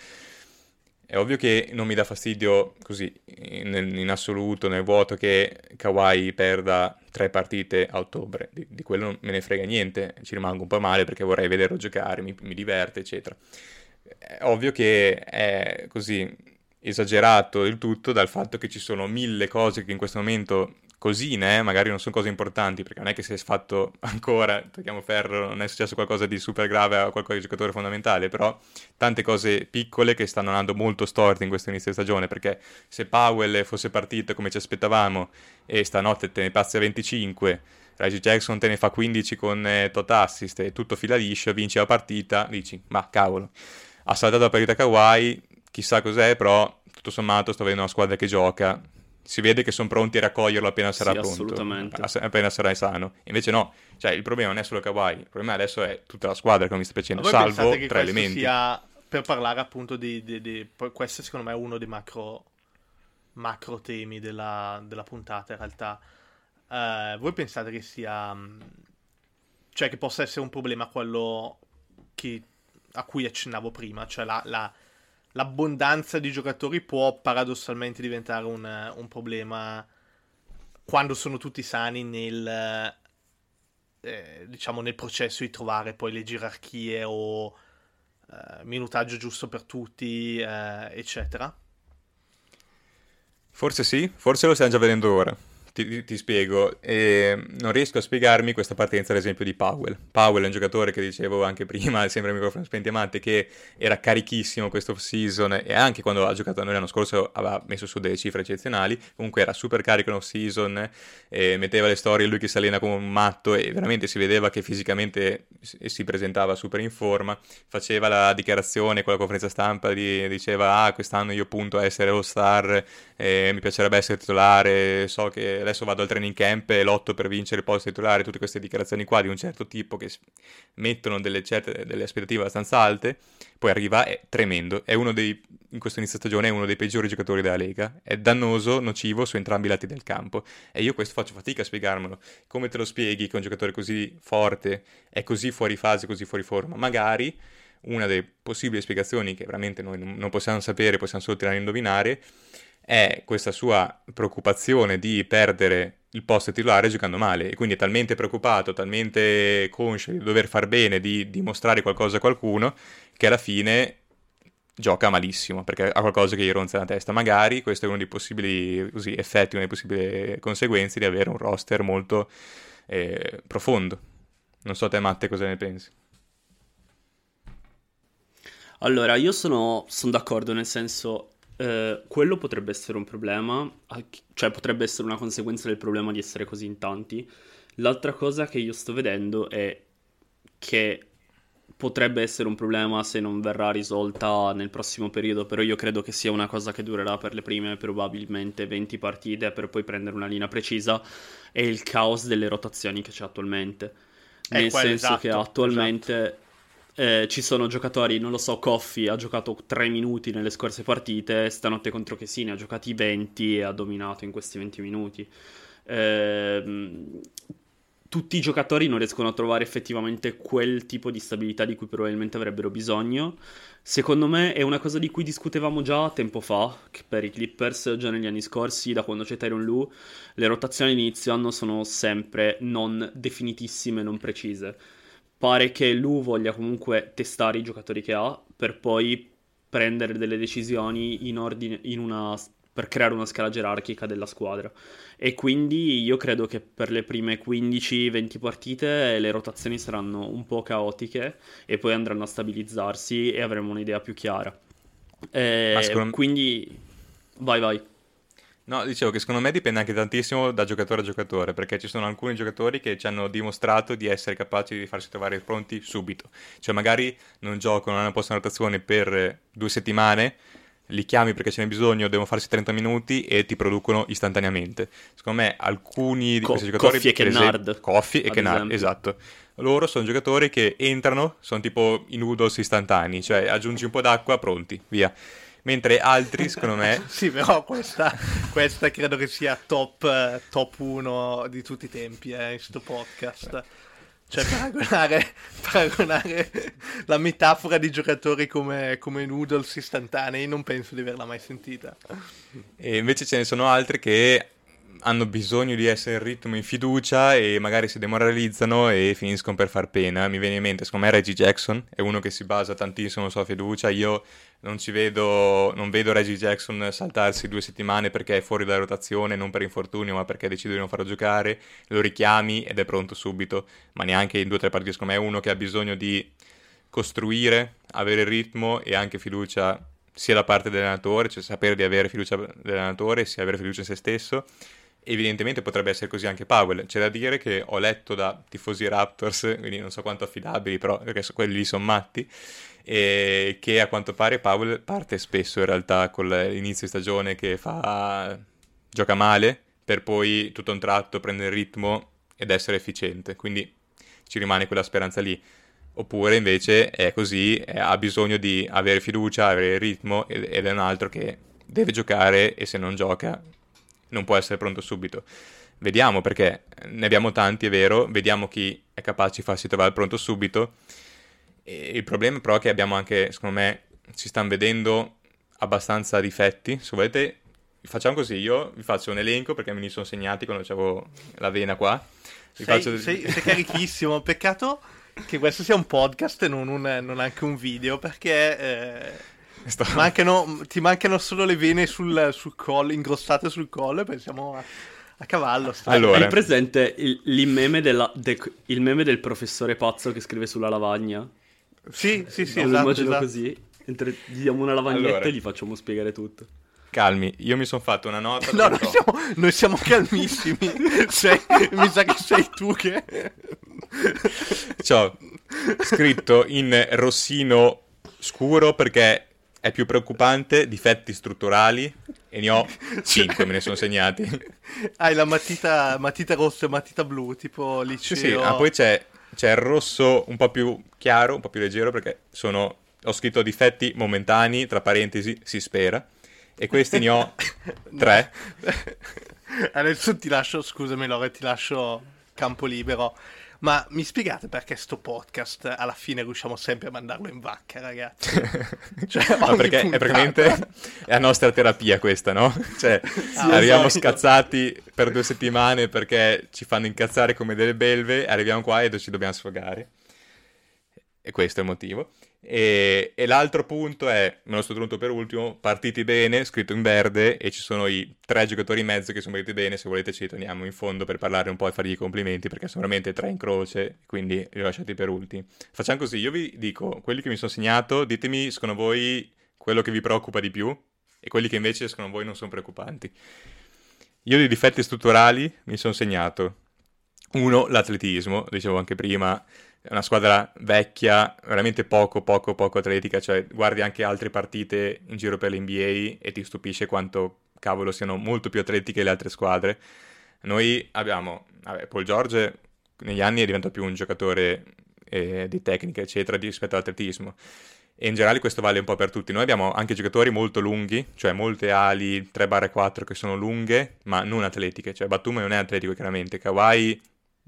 è ovvio che non mi dà fastidio così in, in assoluto, nel vuoto, che Kawhi perda tre partite a ottobre. Di, di, quello non me ne frega niente, ci rimango un po' male perché vorrei vederlo giocare, mi, mi diverte, eccetera. È ovvio che è così esagerato il tutto dal fatto che ci sono mille cose che in questo momento cosine, eh, magari non sono cose importanti, perché non è che si è fatto ancora, tocchiamo ferro, non è successo qualcosa di super grave a qualche giocatore fondamentale, però tante cose piccole che stanno andando molto storte in questo inizio di stagione, perché se Powell fosse partito come ci aspettavamo e stanotte te ne passi a 25, Reggie Jackson te ne fa 15 con eh, tot assist e tutto fila liscio, vinci la partita, dici, ma cavolo, ha saltato la partita Kawhi, chissà cos'è, però tutto sommato sto vedendo una squadra che gioca. Si vede che sono pronti a raccoglierlo appena sarà sì, pronto, assolutamente. appena sarà sano. Invece no, cioè il problema non è solo Kawhi, il problema adesso è tutta la squadra come mi sta piacendo, salvo tre elementi. Sia, per parlare appunto di, di, di, questo secondo me è uno dei macro, macro temi della, della, puntata in realtà. Uh, voi pensate che sia, cioè che possa essere un problema quello che, a cui accennavo prima, cioè la, la l'abbondanza di giocatori può paradossalmente diventare un, un problema quando sono tutti sani nel, eh, diciamo, nel processo di trovare poi le gerarchie o eh, minutaggio giusto per tutti, eh, eccetera. Forse sì, forse lo stiamo già vedendo ora. Ti, ti spiego, eh, non riesco a spiegarmi questa partenza, ad esempio, di Powell. Powell è un giocatore che dicevo anche prima, sempre microfono spenti amante, che era carichissimo questo off-season e anche quando ha giocato a noi l'anno scorso aveva messo su delle cifre eccezionali. Comunque era super carico in off-season, eh, metteva le storie lui che si allena come un matto e veramente si vedeva che fisicamente si presentava super in forma. Faceva la dichiarazione con la conferenza stampa, di, diceva ah quest'anno io punto a essere all-star, eh, mi piacerebbe essere titolare, so che adesso vado al training camp e lotto per vincere il posto titolare, tutte queste dichiarazioni qua di un certo tipo che mettono delle, certe, delle aspettative abbastanza alte, poi arriva, è tremendo, è uno dei, in questo inizio stagione è uno dei peggiori giocatori della Lega, è dannoso, nocivo su entrambi i lati del campo. E io questo faccio fatica a spiegarmelo, come te lo spieghi che un giocatore così forte è così fuori fase, così fuori forma, magari una delle possibili spiegazioni che veramente noi non possiamo sapere, possiamo solo tirare a indovinare, è questa sua preoccupazione di perdere il posto titolare giocando male e quindi è talmente preoccupato, talmente conscio di dover far bene, di dimostrare qualcosa a qualcuno, che alla fine gioca malissimo perché ha qualcosa che gli ronza la testa. Magari questo è uno dei possibili così, effetti, una delle possibili conseguenze di avere un roster molto eh, profondo. Non so te Matte cosa ne pensi. Allora, io sono, sono d'accordo, nel senso, eh, quello potrebbe essere un problema, cioè potrebbe essere una conseguenza del problema di essere così in tanti. L'altra cosa che io sto vedendo è che potrebbe essere un problema se non verrà risolta nel prossimo periodo, però io credo che sia una cosa che durerà per le prime probabilmente 20 partite per poi prendere una linea precisa, è il caos delle rotazioni che c'è attualmente. Nel senso esatto, che attualmente esatto eh, ci sono giocatori, non lo so, Coffee ha giocato 3 minuti nelle scorse partite, stanotte contro Chesini ha giocato 20 e ha dominato in questi 20 minuti. Eh, tutti i giocatori non riescono a trovare effettivamente quel tipo di stabilità di cui probabilmente avrebbero bisogno. Secondo me è una cosa di cui discutevamo già tempo fa, per i Clippers, già negli anni scorsi, da quando c'è Tyron Lu, le rotazioni all'inizio anno sono sempre non definitissime, non precise pare che lui voglia comunque testare i giocatori che ha per poi prendere delle decisioni in ordine, in una, per creare una scala gerarchica della squadra. E quindi io credo che per le prime 15-20 partite le rotazioni saranno un po' caotiche e poi andranno a stabilizzarsi e avremo un'idea più chiara. E secondo... Quindi vai vai. No, dicevo che secondo me dipende anche tantissimo da giocatore a giocatore, perché ci sono alcuni giocatori che ci hanno dimostrato di essere capaci di farsi trovare pronti subito. Cioè magari non giocano, non hanno posto una rotazione per due settimane, li chiami perché ce n'è bisogno, devono farsi 30 minuti e ti producono istantaneamente. Secondo me alcuni di Co- questi giocatori... Coffee e Kennard. Coffee e Kennard, esatto. Loro sono giocatori che entrano, sono tipo i noodles istantanei, cioè aggiungi un po' d'acqua, pronti, via mentre altri, secondo me... sì, però questa, questa, credo che sia top, top 1 di tutti i tempi eh, in questo podcast. Cioè, paragonare, paragonare, la metafora di giocatori come, come noodles istantanei, non penso di averla mai sentita. E invece ce ne sono altri che hanno bisogno di essere in ritmo in fiducia e magari si demoralizzano e finiscono per far pena. Mi viene in mente, secondo me Reggie Jackson è uno che si basa tantissimo sulla fiducia. Io non ci vedo, non vedo Reggie Jackson saltarsi due settimane perché è fuori dalla rotazione, non per infortunio, ma perché decide di non farlo giocare. Lo richiami ed è pronto subito, ma neanche in due o tre partite. Secondo me è uno che ha bisogno di costruire, avere ritmo e anche fiducia sia da parte dell'allenatore, cioè sapere di avere fiducia dell'allenatore, sia avere fiducia in se stesso evidentemente potrebbe essere così anche Powell. C'è da dire che ho letto da tifosi Raptors, quindi non so quanto affidabili, però perché quelli lì sono matti, e che a quanto pare Powell parte spesso in realtà con l'inizio di stagione che fa gioca male per poi tutto un tratto prendere il ritmo ed essere efficiente. Quindi ci rimane quella speranza lì. Oppure invece è così, ha bisogno di avere fiducia, avere il ritmo ed è un altro che deve giocare e se non gioca non può essere pronto subito. Vediamo perché ne abbiamo tanti, è vero, vediamo chi è capace di farsi trovare pronto subito. E il problema però è che abbiamo anche, secondo me, si stanno vedendo abbastanza difetti. Se volete, facciamo così, io vi faccio un elenco perché me li sono segnati quando avevo la vena qua. Sei, faccio... sei, sei carichissimo, peccato che questo sia un podcast e non, un, non anche un video perché... Eh Sto... Mancano, ti mancano solo le vene sul, sul collo, ingrossate sul collo. Pensiamo a, a cavallo. sto- Allora. Hai presente il, il meme della- de- il meme del professore pazzo che scrive sulla lavagna? Sì, sì, sì, No, lo esatto, immagino esatto. così. Mentre gli diamo una lavagnetta Allora. e gli facciamo spiegare tutto. Calmi, io mi sono fatto una nota. No, noi siamo, noi siamo calmissimi. Sei- mi sa che sei tu che... C'ho scritto in rossino scuro perché è più preoccupante, difetti strutturali e ne ho 5, me ne sono segnati. Hai la matita, matita rossa e matita blu, tipo liceo. Sì, sì, ah, poi c'è, c'è il rosso un po' più chiaro, un po' più leggero perché sono, ho scritto difetti momentanei, tra parentesi, si spera, e questi ne ho 3. Adesso ti lascio, scusami Lore, ti lascio campo libero. Ma mi spiegate perché sto podcast alla fine riusciamo sempre a mandarlo in vacca, ragazzi? Cioè, ogni perché è puntata. praticamente è la nostra terapia questa, no? Cioè, arriviamo esatto. scazzati per due settimane perché ci fanno incazzare come delle belve, arriviamo qua e ci dobbiamo sfogare. E questo è il motivo. E, e l'altro punto è, me lo sto tenuto per ultimo, partiti bene, scritto in verde, e ci sono i tre giocatori in mezzo che sono partiti bene, se volete ci teniamo in fondo per parlare un po' e fargli i complimenti, perché sono veramente tre in croce, quindi li ho lasciati per ultimi. Facciamo così, io vi dico, quelli che mi sono segnato, ditemi secondo voi quello che vi preoccupa di più, e quelli che invece secondo voi non sono preoccupanti. Io di difetti strutturali mi sono segnato uno, l'atletismo, dicevo anche prima, è una squadra vecchia, veramente poco, poco, poco atletica, cioè guardi anche altre partite in giro per l'NBA e ti stupisce quanto cavolo siano molto più atletiche le altre squadre. Noi abbiamo, vabbè, Paul George negli anni è diventato più un giocatore eh, di tecnica, eccetera, rispetto all'atletismo. E in generale questo vale un po' per tutti. Noi abbiamo anche giocatori molto lunghi, cioè molte ali 3-4 che sono lunghe, ma non atletiche. Cioè Batum non è atletico chiaramente, Kawhi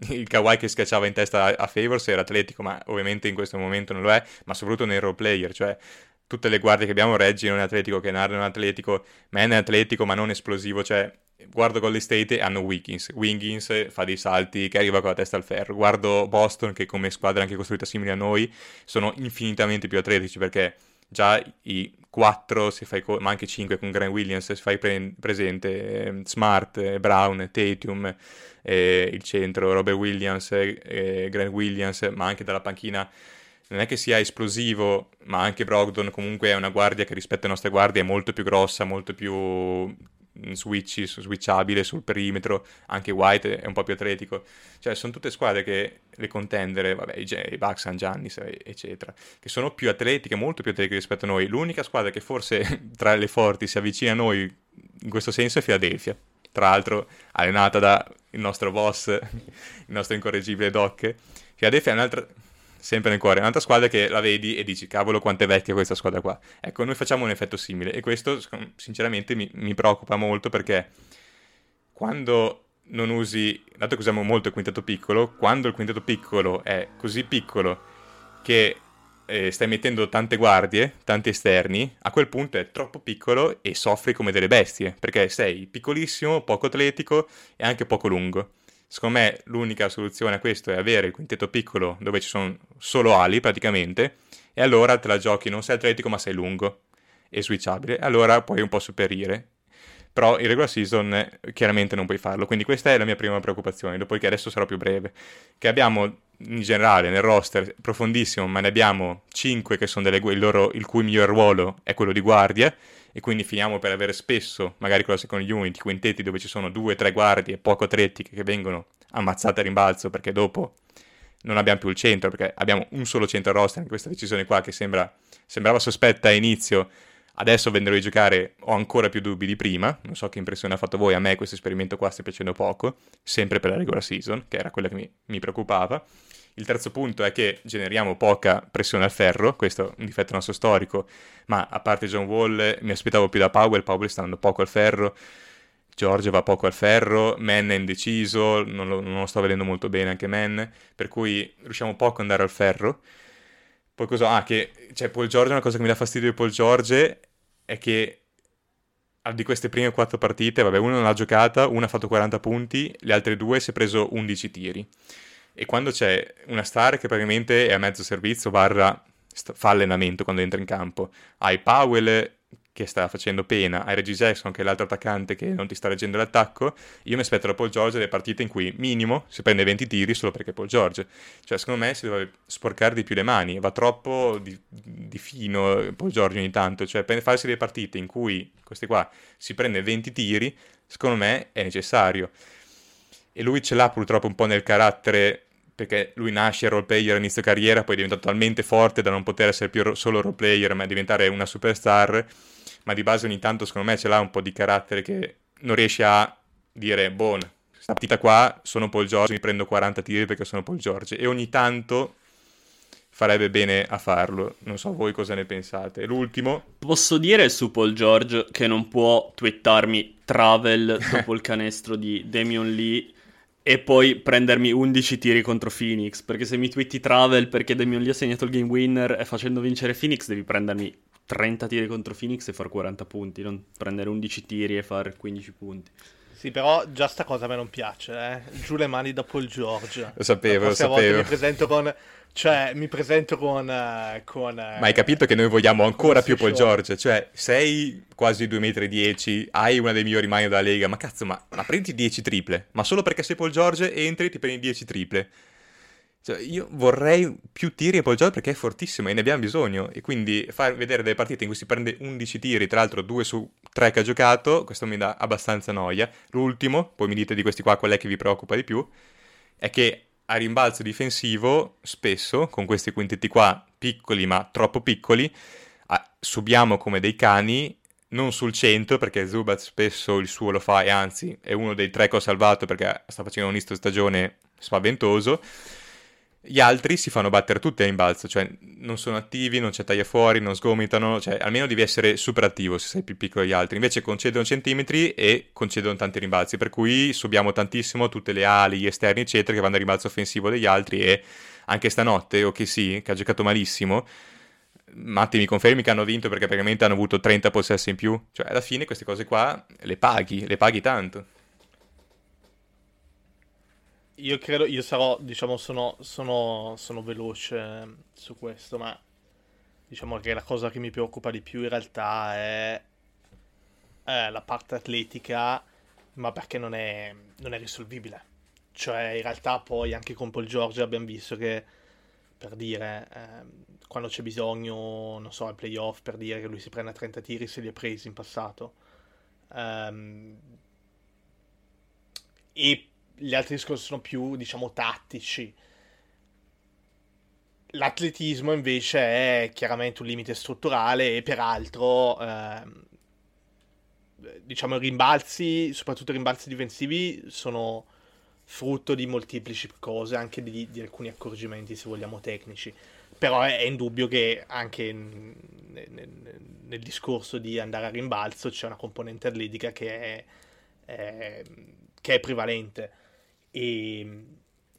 il Kawhi che schiacciava in testa a- a Favors era atletico, ma ovviamente in questo momento non lo è, ma soprattutto nei role player, cioè tutte le guardie che abbiamo, Reggie non è atletico, Kennard non è atletico, Man è atletico ma non esplosivo, cioè guardo Golden State e hanno Wiggins, Wiggins fa dei salti che arriva con la testa al ferro, guardo Boston che come squadra anche costruita simile a noi, sono infinitamente più atletici perché già i 4, se fai co- ma anche 5 con Grant Williams, se fai pre- presente ehm, Smart, Brown, Tatum, eh, il centro, Robert Williams, eh, Grant Williams, ma anche dalla panchina non è che sia esplosivo, ma anche Brogdon comunque è una guardia che rispetto alle nostre guardie è molto più grossa, molto più mm, switchy, switchabile sul perimetro, anche White è un po' più atletico. Cioè sono tutte squadre che le contendere, vabbè, i, J- i Bucks, San Giannis, eh, eccetera, che sono più atletiche, molto più atletiche rispetto a noi. L'unica squadra che forse tra le forti si avvicina a noi in questo senso è Philadelphia. Tra l'altro allenata da il nostro boss, il nostro incorreggibile Doc. Philadelphia è un'altra, sempre nel cuore, un'altra squadra che la vedi e dici cavolo quanto è vecchia questa squadra qua. Ecco, noi facciamo un effetto simile e questo sinceramente mi, mi preoccupa molto perché quando non usi, dato che usiamo molto il quintetto piccolo, quando il quintetto piccolo è così piccolo che eh, stai mettendo tante guardie, tanti esterni, a quel punto è troppo piccolo e soffri come delle bestie, perché sei piccolissimo, poco atletico e anche poco lungo. Secondo me l'unica soluzione a questo è avere il quintetto piccolo dove ci sono solo ali praticamente e allora te la giochi, non sei atletico ma sei lungo e switchabile, allora puoi un po' superire. Però in regular season eh, chiaramente non puoi farlo, quindi questa è la mia prima preoccupazione, dopodiché adesso sarò più breve. Che abbiamo in generale nel roster profondissimo, ma ne abbiamo 5 che sono delle, il, loro, il cui miglior ruolo è quello di guardia, e quindi finiamo per avere spesso, magari con la second unit, quintetti dove ci sono due o tre guardie poco atletiche che vengono ammazzate a rimbalzo perché dopo non abbiamo più il centro, perché abbiamo un solo centro roster in questa decisione qua che sembra, sembrava sospetta a inizio, adesso vedendolo di giocare ho ancora più dubbi di prima, non so che impressione ha fatto voi, a me questo esperimento qua sta piacendo poco, sempre per la regular season, che era quella che mi, mi preoccupava. Il terzo punto è che generiamo poca pressione al ferro, questo è un difetto nostro storico, ma a parte John Wall mi aspettavo più da Powell, Powell sta andando poco al ferro, George va poco al ferro, Man è indeciso, non lo, non lo sto vedendo molto bene anche Man, per cui riusciamo poco ad andare al ferro. Poi cosa? Ah, che cioè, Paul George, una cosa che mi dà fastidio di Paul George è che di queste prime quattro partite, vabbè, una non l'ha giocata, una ha fatto 40 punti, le altre due si è preso 11 tiri. E quando c'è una star che praticamente è a mezzo servizio, barra fa allenamento quando entra in campo, hai Powell che sta facendo pena, hai Reggie Jackson che è l'altro attaccante che non ti sta leggendo l'attacco, io mi aspetto da Paul George delle partite in cui minimo si prende 20 tiri solo perché è Paul George. Cioè secondo me si deve sporcare di più le mani, va troppo di, di fino Paul George ogni tanto, cioè per farsi delle partite in cui queste qua si prende 20 tiri, secondo me è necessario. E lui ce l'ha purtroppo un po' nel carattere perché lui nasce role player all'inizio carriera, poi diventa talmente forte da non poter essere più solo role player, ma diventare una superstar ma di base ogni tanto secondo me ce l'ha un po' di carattere che non riesce a dire, boh, questa partita qua sono Paul George, mi prendo 40 tiri perché sono Paul George, e ogni tanto farebbe bene a farlo. Non so voi cosa ne pensate. L'ultimo. Posso dire su Paul George che non può twittarmi travel dopo il canestro di Damian Lee e poi prendermi 11 tiri contro Phoenix. Perché se mi twitti travel perché Damian Lee ha segnato il game winner e facendo vincere Phoenix, devi prendermi 30 tiri contro Phoenix e far 40 punti, non prendere 11 tiri e far 15 punti. Sì, però già sta cosa a me non piace, eh. Giù le mani dopo il George. Lo sapevo, lo sapevo. Mi presento con... Cioè, mi presento con... Uh, con uh, Ma hai capito che noi vogliamo ancora più Paul George? Cioè, sei quasi 2,10 m, hai una dei migliori mani della Lega, ma cazzo, ma, ma prendi 10 triple? Ma solo perché sei Paul George entri e ti prendi 10 triple? Cioè, io vorrei più tiri a Paul George perché è fortissimo e ne abbiamo bisogno. E quindi far vedere delle partite in cui si prende 11 tiri, tra l'altro 2 su 3 che ha giocato, questo mi dà abbastanza noia. L'ultimo, poi mi dite di questi qua qual è che vi preoccupa di più, è che a rimbalzo difensivo, spesso, con questi quintetti qua, piccoli ma troppo piccoli, ah, subiamo come dei cani, non sul centro, perché Zubat spesso il suo lo fa, e anzi è uno dei tre che ho salvato perché sta facendo un inizio stagione spaventoso gli altri si fanno battere tutti a rimbalzo, cioè non sono attivi, non c'è taglia fuori, non sgomitano, cioè almeno devi essere super attivo se sei più piccolo degli altri. Invece concedono centimetri e concedono tanti rimbalzi, per cui subiamo tantissimo tutte le ali, gli esterni, eccetera, che vanno a rimbalzo offensivo degli altri e anche stanotte, o che sì, che ha giocato malissimo, Matti mi confermi che hanno vinto perché praticamente hanno avuto 30 possessi in più? Cioè alla fine queste cose qua le paghi, le paghi tanto io credo, io sarò, diciamo, sono, sono, sono veloce su questo, ma diciamo che la cosa che mi preoccupa di più in realtà è, è la parte atletica, ma perché non è, non è risolvibile. Cioè, in realtà poi anche con Paul George abbiamo visto che, per dire, eh, quando c'è bisogno, non so, al playoff, per dire che lui si prende 30 tiri, se li ha presi in passato. Um, e gli altri discorsi sono più, diciamo, tattici. L'atletismo invece è chiaramente un limite strutturale e peraltro, ehm, diciamo, i rimbalzi, soprattutto i rimbalzi difensivi, sono frutto di molteplici cose, anche di, di alcuni accorgimenti, se vogliamo, tecnici. Però è, è indubbio che anche nel, nel, nel, discorso di andare a rimbalzo c'è una componente atletica che è, è, che è prevalente. E,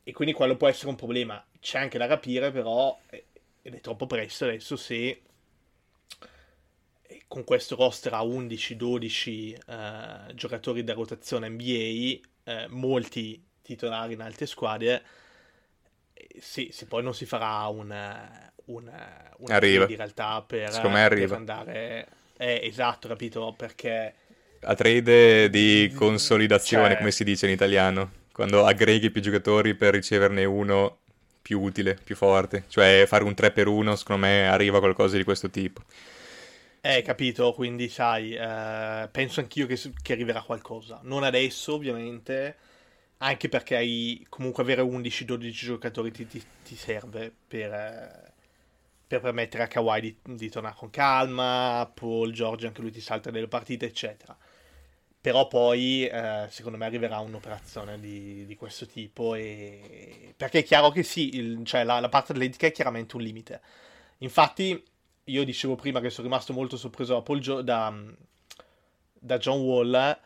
e quindi quello può essere un problema. C'è anche da capire, però, ed è troppo presto adesso, se eh, con questo roster a 11-12 eh, giocatori da rotazione NBA, eh, molti titolari in altre squadre, eh, se, se, poi non si farà un, un, un arriva. in realtà per, per andare... Eh, esatto, capito? Perché... A trade di consolidazione, cioè... come si dice in italiano quando aggreghi più giocatori per riceverne uno più utile, più forte. Cioè fare un 3 per 1 secondo me arriva qualcosa di questo tipo. Eh, capito, quindi sai, eh, penso anch'io che, che, arriverà qualcosa. Non adesso, ovviamente, anche perché hai, comunque avere 11-12 giocatori ti, ti, ti serve per, eh, per, permettere a Kawhi di, di tornare con calma, Paul, George, anche lui ti salta delle partite, eccetera. Però poi, eh, secondo me, arriverà un'operazione di, di, questo tipo. E... Perché è chiaro che sì, il, cioè la, la, parte atletica è chiaramente un limite. Infatti, io dicevo prima che sono rimasto molto sorpreso da, da, da John Wall,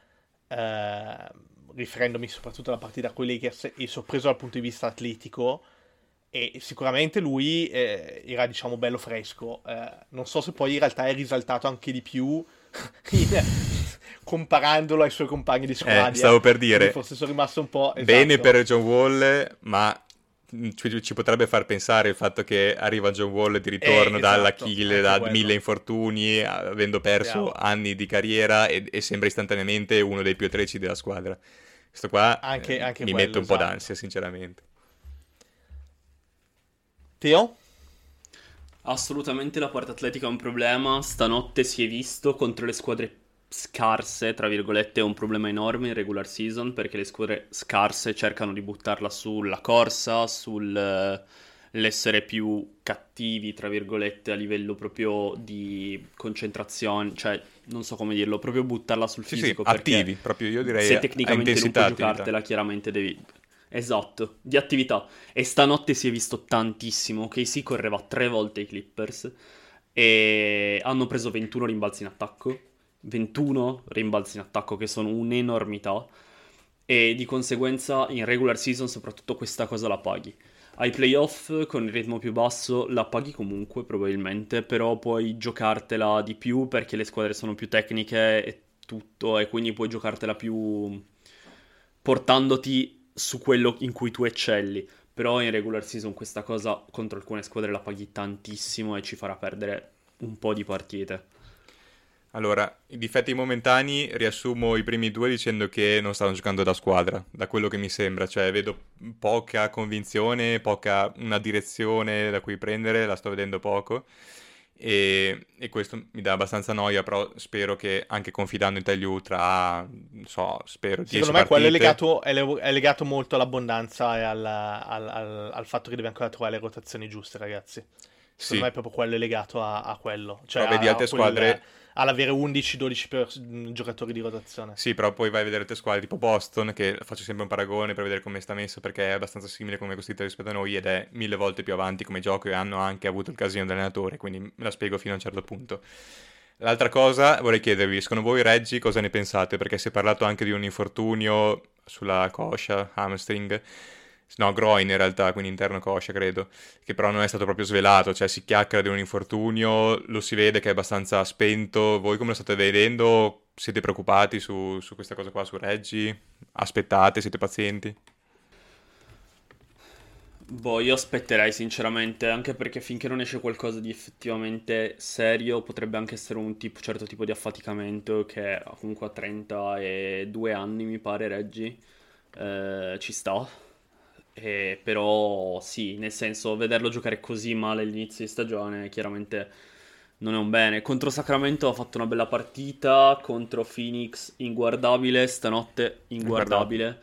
eh, riferendomi soprattutto alla partita con i Lakers, e sorpreso dal punto di vista atletico. E sicuramente lui eh, era, diciamo, bello fresco. Eh, non so se poi in realtà è risaltato anche di più comparandolo ai suoi compagni di squadra. Eh, stavo per dire. Forse sono rimasto un po'... Esatto. Bene per John Wall, ma ci, ci potrebbe far pensare il fatto che arriva John Wall di ritorno Eh, dall'Achille, esatto, da anche quello. mille infortuni, avendo perso Bravo. anni di carriera e, e sembra istantaneamente uno dei più atletici della squadra. Questo qua Anche- eh, anche mi quello, mette un po' esatto. d'ansia, sinceramente. Teo? Assolutamente la parte atletica è un problema. Stanotte si è visto contro le squadre scarse, tra virgolette, è un problema enorme in regular season perché le squadre scarse cercano di buttarla sulla corsa, sull'essere più cattivi, tra virgolette, a livello proprio di concentrazione, cioè non so come dirlo, proprio buttarla sul Sì, sì, fisico perché attivi, proprio io direi se tecnicamente non puoi attività. giocartela, chiaramente devi. Esatto, di attività. E stanotte si è visto tantissimo. KC correva tre volte i Clippers e hanno preso 21 rimbalzi in attacco. 21 rimbalzi in attacco che sono un'enormità. E di conseguenza in regular season soprattutto questa cosa la paghi. Ai playoff con il ritmo più basso la paghi comunque probabilmente, però puoi giocartela di più perché le squadre sono più tecniche e tutto e quindi puoi giocartela più portandoti su quello in cui tu eccelli. Però in regular season questa cosa contro alcune squadre la paghi tantissimo e ci farà perdere un po' di partite. Allora, i difetti momentanei riassumo i primi due dicendo che non stanno giocando da squadra, da quello che mi sembra, cioè vedo poca convinzione, poca una direzione da cui prendere, la sto vedendo poco e, e questo mi dà abbastanza noia, però spero che anche confidando in Tagliu tra, non so, spero 10 Secondo me quello è partite- legato, è le- è legato molto all'abbondanza e al, al- al- al fatto che devi ancora trovare le rotazioni giuste, ragazzi. Sì. Secondo me è proprio quello è legato a, a quello. Cioè Però vedi altre squadre- All'avere 11-12 per- mh, giocatori di rotazione. Sì, però poi vai a vedere altre squadre tipo Boston, che faccio sempre un paragone per vedere come sta messo, perché è abbastanza simile come è costruita rispetto a noi ed è mille volte più avanti come gioco e hanno anche avuto il casino dell'allenatore, quindi me la spiego fino a un certo punto. L'altra cosa, vorrei chiedervi, secondo voi Reggi cosa ne pensate? Perché si è parlato anche di un infortunio sulla coscia, hamstring, no, groin in realtà, quindi interno coscia credo, che però non è stato proprio svelato, cioè si chiacchiera di un infortunio, lo si vede che è abbastanza spento, voi come lo state vedendo? Siete preoccupati su, su questa cosa qua, su Reggi? Aspettate, siete pazienti? Boh, io aspetterei sinceramente, anche perché finché non esce qualcosa di effettivamente serio, potrebbe anche essere un tipo- certo tipo di affaticamento che comunque a 32 anni mi pare Reggi, eh, ci sta. E però sì, nel senso, vederlo giocare così male all'inizio di stagione chiaramente non è un bene. Contro Sacramento ha fatto una bella partita, contro Phoenix inguardabile, stanotte inguardabile.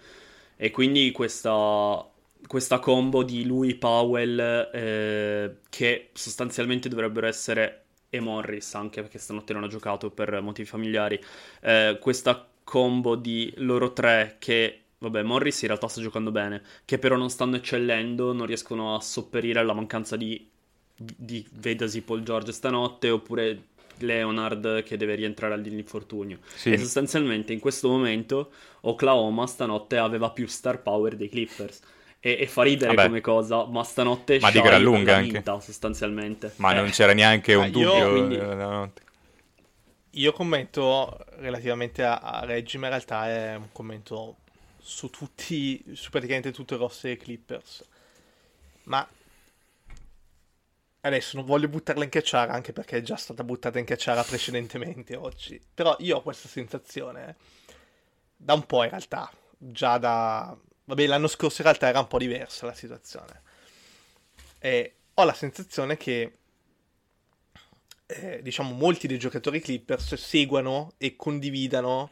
E quindi questa, questa combo di lui e Powell, eh, che sostanzialmente dovrebbero essere, e Morris anche perché stanotte non ha giocato per motivi familiari, eh, questa combo di loro tre che, vabbè, Morris in realtà sta giocando bene, che però non stanno eccellendo, non riescono a sopperire alla mancanza di, di vedasi Paul George stanotte, oppure Leonard che deve rientrare all'infortunio. Sì. E sostanzialmente in questo momento Oklahoma stanotte aveva più star power dei Clippers. E, e fa ridere Vabbè. come cosa, ma stanotte Ma di gran lunga anche. vinta sostanzialmente. Ma Eh, non c'era neanche un io- dubbio quindi- eh, la notte. Io commento relativamente a, a Reggie, ma in realtà è un commento su tutti, su praticamente tutto il roster dei Clippers. Ma adesso non voglio buttarla in cacciara, anche perché è già stata buttata in cacciara precedentemente oggi. Però io ho questa sensazione da un po' in realtà, già da... Vabbè, l'anno scorso in realtà era un po' diversa la situazione. E ho la sensazione che eh, diciamo, molti dei giocatori Clippers seguano e condividano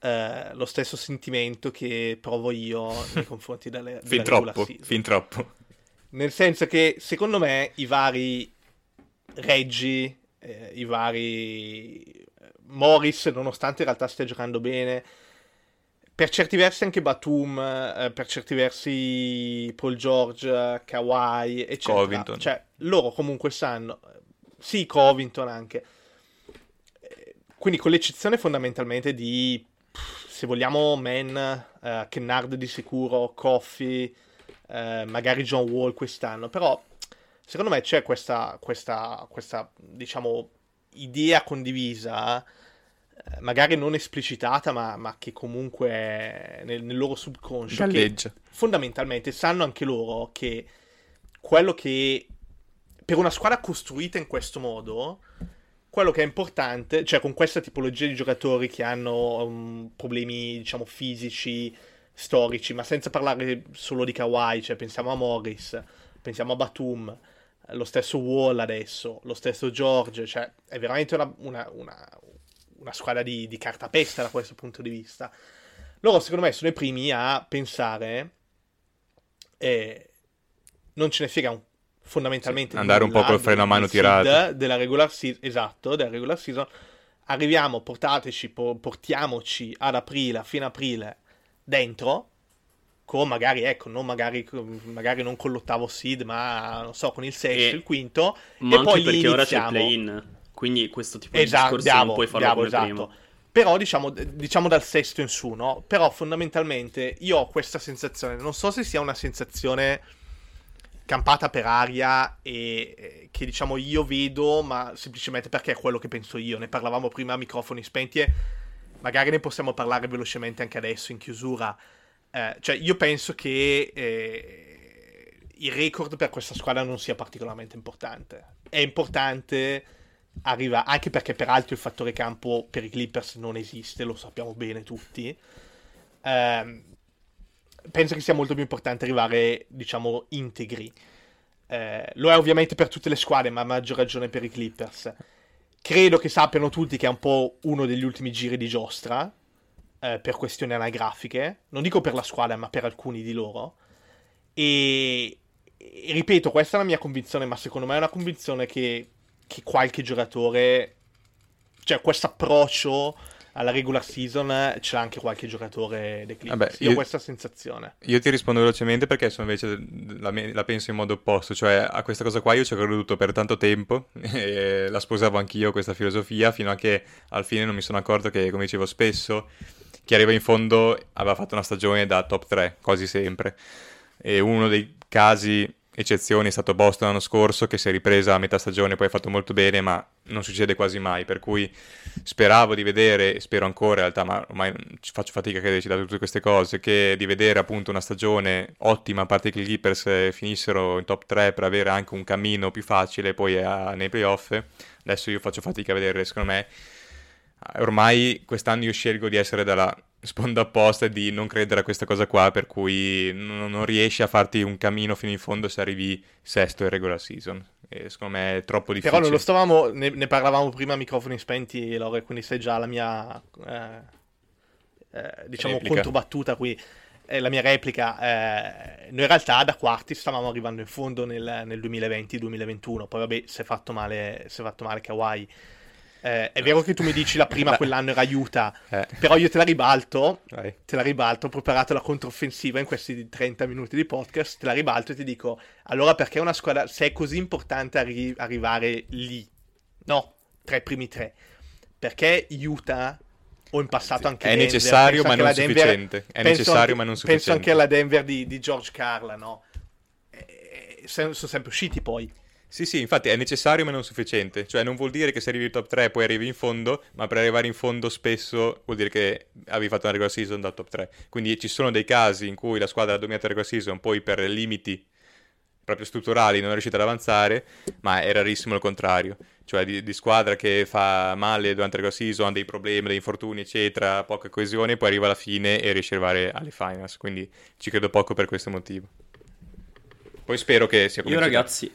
eh, lo stesso sentimento che provo io nei confronti delle, Fin troppo, fin troppo. Nel senso che secondo me i vari Reggi, eh, i vari eh, Morris, nonostante in realtà stia giocando bene, per certi versi anche Batum, eh, per certi versi Paul George, Kawhi, eccetera. Covington. Cioè, loro comunque sanno, sì, Covington anche. Eh, Quindi con l'eccezione fondamentalmente di, se vogliamo, Man, eh, Kennard di sicuro, Coffee, eh, magari John Wall quest'anno, però secondo me c'è questa, questa, questa diciamo, idea condivisa eh, magari non esplicitata, ma, ma che comunque nel, nel loro subconscio, che Galleggia. fondamentalmente sanno anche loro che quello che per una squadra costruita in questo modo, quello che è importante, cioè con questa tipologia di giocatori che hanno um, problemi, diciamo, fisici, storici, ma senza parlare solo di Kawhi, cioè pensiamo a Morris, pensiamo a Batum, lo stesso Wall adesso, lo stesso George, cioè è veramente una, una, una, una squadra di, di cartapesta da questo punto di vista. Loro secondo me sono i primi a pensare e non ce ne frega un- fondamentalmente Sì, andare un po' col freno a mano tirato. della regular season esatto della regular season arriviamo portateci po- portiamoci ad aprile a fine aprile dentro con magari ecco non magari, magari non con l'ottavo seed ma non so con il sesto E- il quinto Ma e anche poi perché ora c'è il play-in. Quindi questo tipo di Esatto, discorsi non bravo, puoi farlo bravo, come esatto. prima. Però diciamo, diciamo dal sesto in su, no? Però fondamentalmente io ho questa sensazione, non so se sia una sensazione campata per aria e eh, che diciamo io vedo, ma semplicemente perché è quello che penso io. Ne parlavamo prima a microfoni spenti e magari ne possiamo parlare velocemente anche adesso in chiusura. Eh, cioè io penso che eh, il record per questa squadra non sia particolarmente importante. È importante arriva anche perché peraltro il fattore campo per i Clippers non esiste, lo sappiamo bene tutti. Ehm, penso che sia molto più importante arrivare, diciamo, integri. Eh, lo è ovviamente per tutte le squadre, ma a maggior ragione per i Clippers. Credo che sappiano tutti che è un po' uno degli ultimi giri di giostra, eh, per questioni anagrafiche. Non dico per la squadra, ma per alcuni di loro. E, e ripeto, questa è la mia convinzione, ma secondo me è una convinzione che, che qualche giocatore, cioè questo approccio alla regular season l'ha anche qualche giocatore dei Clippers. Vabbè, io ho questa sensazione. Io ti rispondo velocemente perché sono invece la, la penso in modo opposto, cioè a questa cosa qua io ci ho creduto per tanto tempo la sposavo anch'io questa filosofia fino a che al fine non mi sono accorto che, come dicevo spesso, chi arriva in fondo aveva fatto una stagione da top 3, quasi sempre. E uno dei casi eccezioni è stato Boston l'anno scorso che si è ripresa a metà stagione, poi ha fatto molto bene, ma non succede quasi mai, per cui speravo di vedere, e spero ancora in realtà, ma ormai ci faccio fatica a crederci da tutte queste cose, che di vedere appunto una stagione ottima, a parte che i Clippers eh, finissero in top 3 per avere anche un cammino più facile poi a- nei playoff. Adesso io faccio fatica a vedere, secondo me ormai quest'anno io scelgo di essere dalla sponda opposta e di non credere a questa cosa qua, per cui non, non riesci a farti un cammino fino in fondo se arrivi sesto in regular season. E secondo me è troppo difficile. Però non lo stavamo, ne, ne parlavamo prima a microfoni spenti, Lore, quindi sai già la mia, eh, eh, diciamo, Replica. controbattuta qui, eh, la mia replica. eh, noi in realtà da quarti stavamo arrivando in fondo nel, nel 2020-2021, poi vabbè, si è fatto male, si è fatto male Kawhi. Eh, è vero che tu mi dici la prima quell'anno era Utah, Eh, però io te la ribalto, vai. te la ribalto, ho preparato la controffensiva in questi 30 minuti di podcast, te la ribalto e ti dico, allora perché una squadra, se è così importante arri- arrivare lì, no, tra i primi tre, perché Utah o in passato anche È Denver, necessario penso ma non Denver- sufficiente. È penso necessario anche- ma non Penso sufficiente. anche alla Denver di, di George Carla, no? Eh, se- sono sempre usciti poi. Sì, sì, infatti è necessario ma non sufficiente. Cioè non vuol dire che se arrivi in top 3 poi arrivi in fondo, ma per arrivare in fondo spesso vuol dire che avevi fatto una regular season da top 3. Quindi ci sono dei casi in cui la squadra ha dominato la regular season, poi per limiti proprio strutturali non è riuscita ad avanzare, ma è rarissimo il contrario. Cioè di, di squadra che fa male durante la regular season, ha dei problemi, dei infortuni, eccetera, poca coesione, poi arriva alla fine e riesce ad arrivare alle finals. Quindi ci credo poco per questo motivo. Poi spero che sia come Io ragazzi,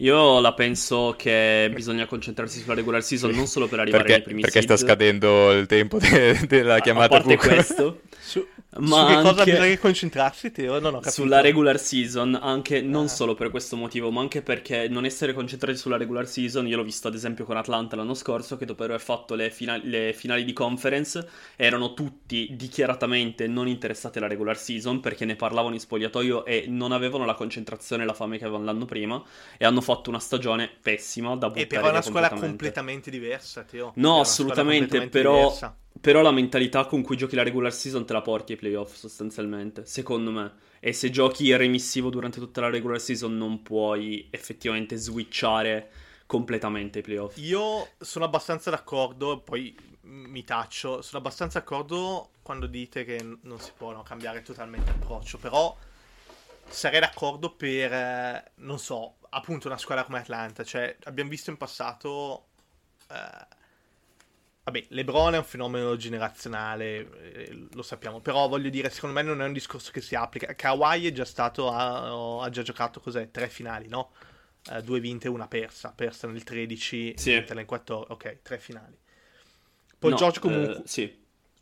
io la penso che bisogna concentrarsi sulla regular season non solo per arrivare perché, nei primi perché sta seed, scadendo il tempo de- della chiamata a parte questo, Su, Ma su che cosa bisogna concentrarsi, Teo? Non ho capito. sulla regular season, anche non Ah. solo per questo motivo, ma anche perché non essere concentrati sulla regular season, io l'ho visto ad esempio con Atlanta l'anno scorso, che dopo aver fatto le, fina- le finali di conference, erano tutti dichiaratamente non interessati alla regular season perché ne parlavano in spogliatoio e non avevano la concentrazione e la fame che avevano l'anno prima e hanno fatto una stagione pessima da buttare E però è una squadra completamente. diversa, Teo. No, assolutamente, però, diversa. Però la mentalità con cui giochi la regular season te la porti ai playoff sostanzialmente, secondo me. E se giochi remissivo durante tutta la regular season non puoi effettivamente switchare completamente ai playoff. Io sono abbastanza d'accordo, poi mi taccio. Sono abbastanza d'accordo quando dite che non si può no, cambiare totalmente approccio, però sarei d'accordo per, eh, non so, appunto una squadra come Atlanta. Cioè, abbiamo visto in passato... eh, Vabbè, LeBron è un fenomeno generazionale, eh, lo sappiamo, però voglio dire, secondo me non è un discorso che si applica. Kawhi è già stato, ha, ha già giocato, cos'è, tre finali, no? Eh, due vinte e una persa, persa nel 13, Sì. vinta nel 14, ok, tre finali. Paul No, George comunque, eh, sì.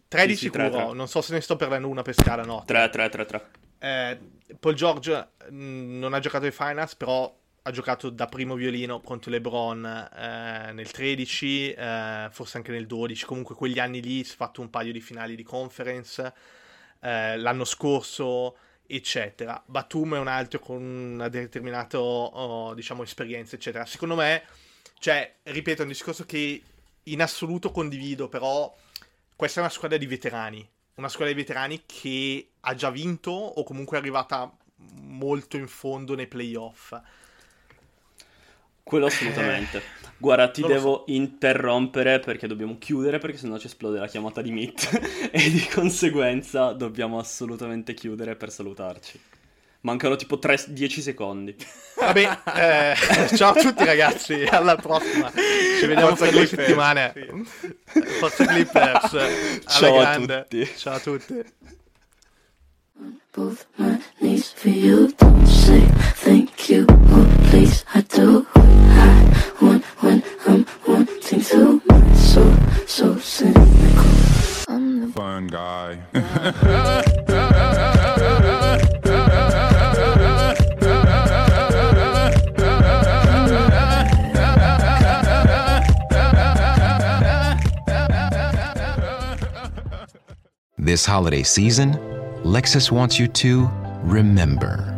tre di sì, tre, sicuro, tre. non so se ne sto perdendo una per scala, no. 3, 3, 3, 3. Eh, Paul George mh, non ha giocato ai finals, però ha giocato da primo violino contro LeBron eh, nel 13, eh, forse anche nel 12. Comunque quegli anni lì si è fatto un paio di finali di conference. eh, l'anno scorso, eccetera. Batum è un altro con una determinata, oh, diciamo, esperienza, eccetera. Secondo me, cioè, ripeto, è un discorso che in assoluto condivido, però questa è una squadra di veterani. Una squadra di veterani che ha già vinto o comunque è arrivata molto in fondo nei playoff. Quello assolutamente. Guarda, ti devo interrompere perché dobbiamo chiudere perché sennò ci esplode la chiamata di Meet e di conseguenza dobbiamo assolutamente chiudere per salutarci. Mancano tipo 3, 10 secondi. Vabbè, eh, ciao a tutti ragazzi, alla prossima. Ci vediamo Forza due Clippers. settimane. Forza Clippers. alla Ciao a grande. tutti. Ciao a tutti. both my knees for you. Don't say thank you please. I do I want when I'm wanting to. My soul, so cynical. I'm the fun guy. This holiday season, Lexus wants you to remember.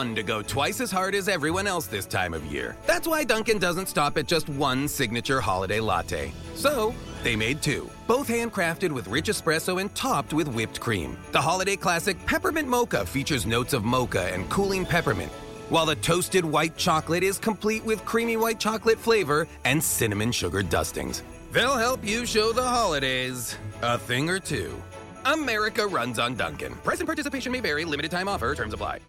Fun to go twice as hard as everyone else this time of year. That's why Duncan doesn't stop at just one signature holiday latte. So, they made two, both handcrafted with rich espresso and topped with whipped cream. The holiday classic Peppermint Mocha features notes of mocha and cooling peppermint, while the toasted white chocolate is complete with creamy white chocolate flavor and cinnamon sugar dustings. They'll help you show the holidays a thing or two. America runs on Duncan. Price and participation may vary, limited time offer, terms apply.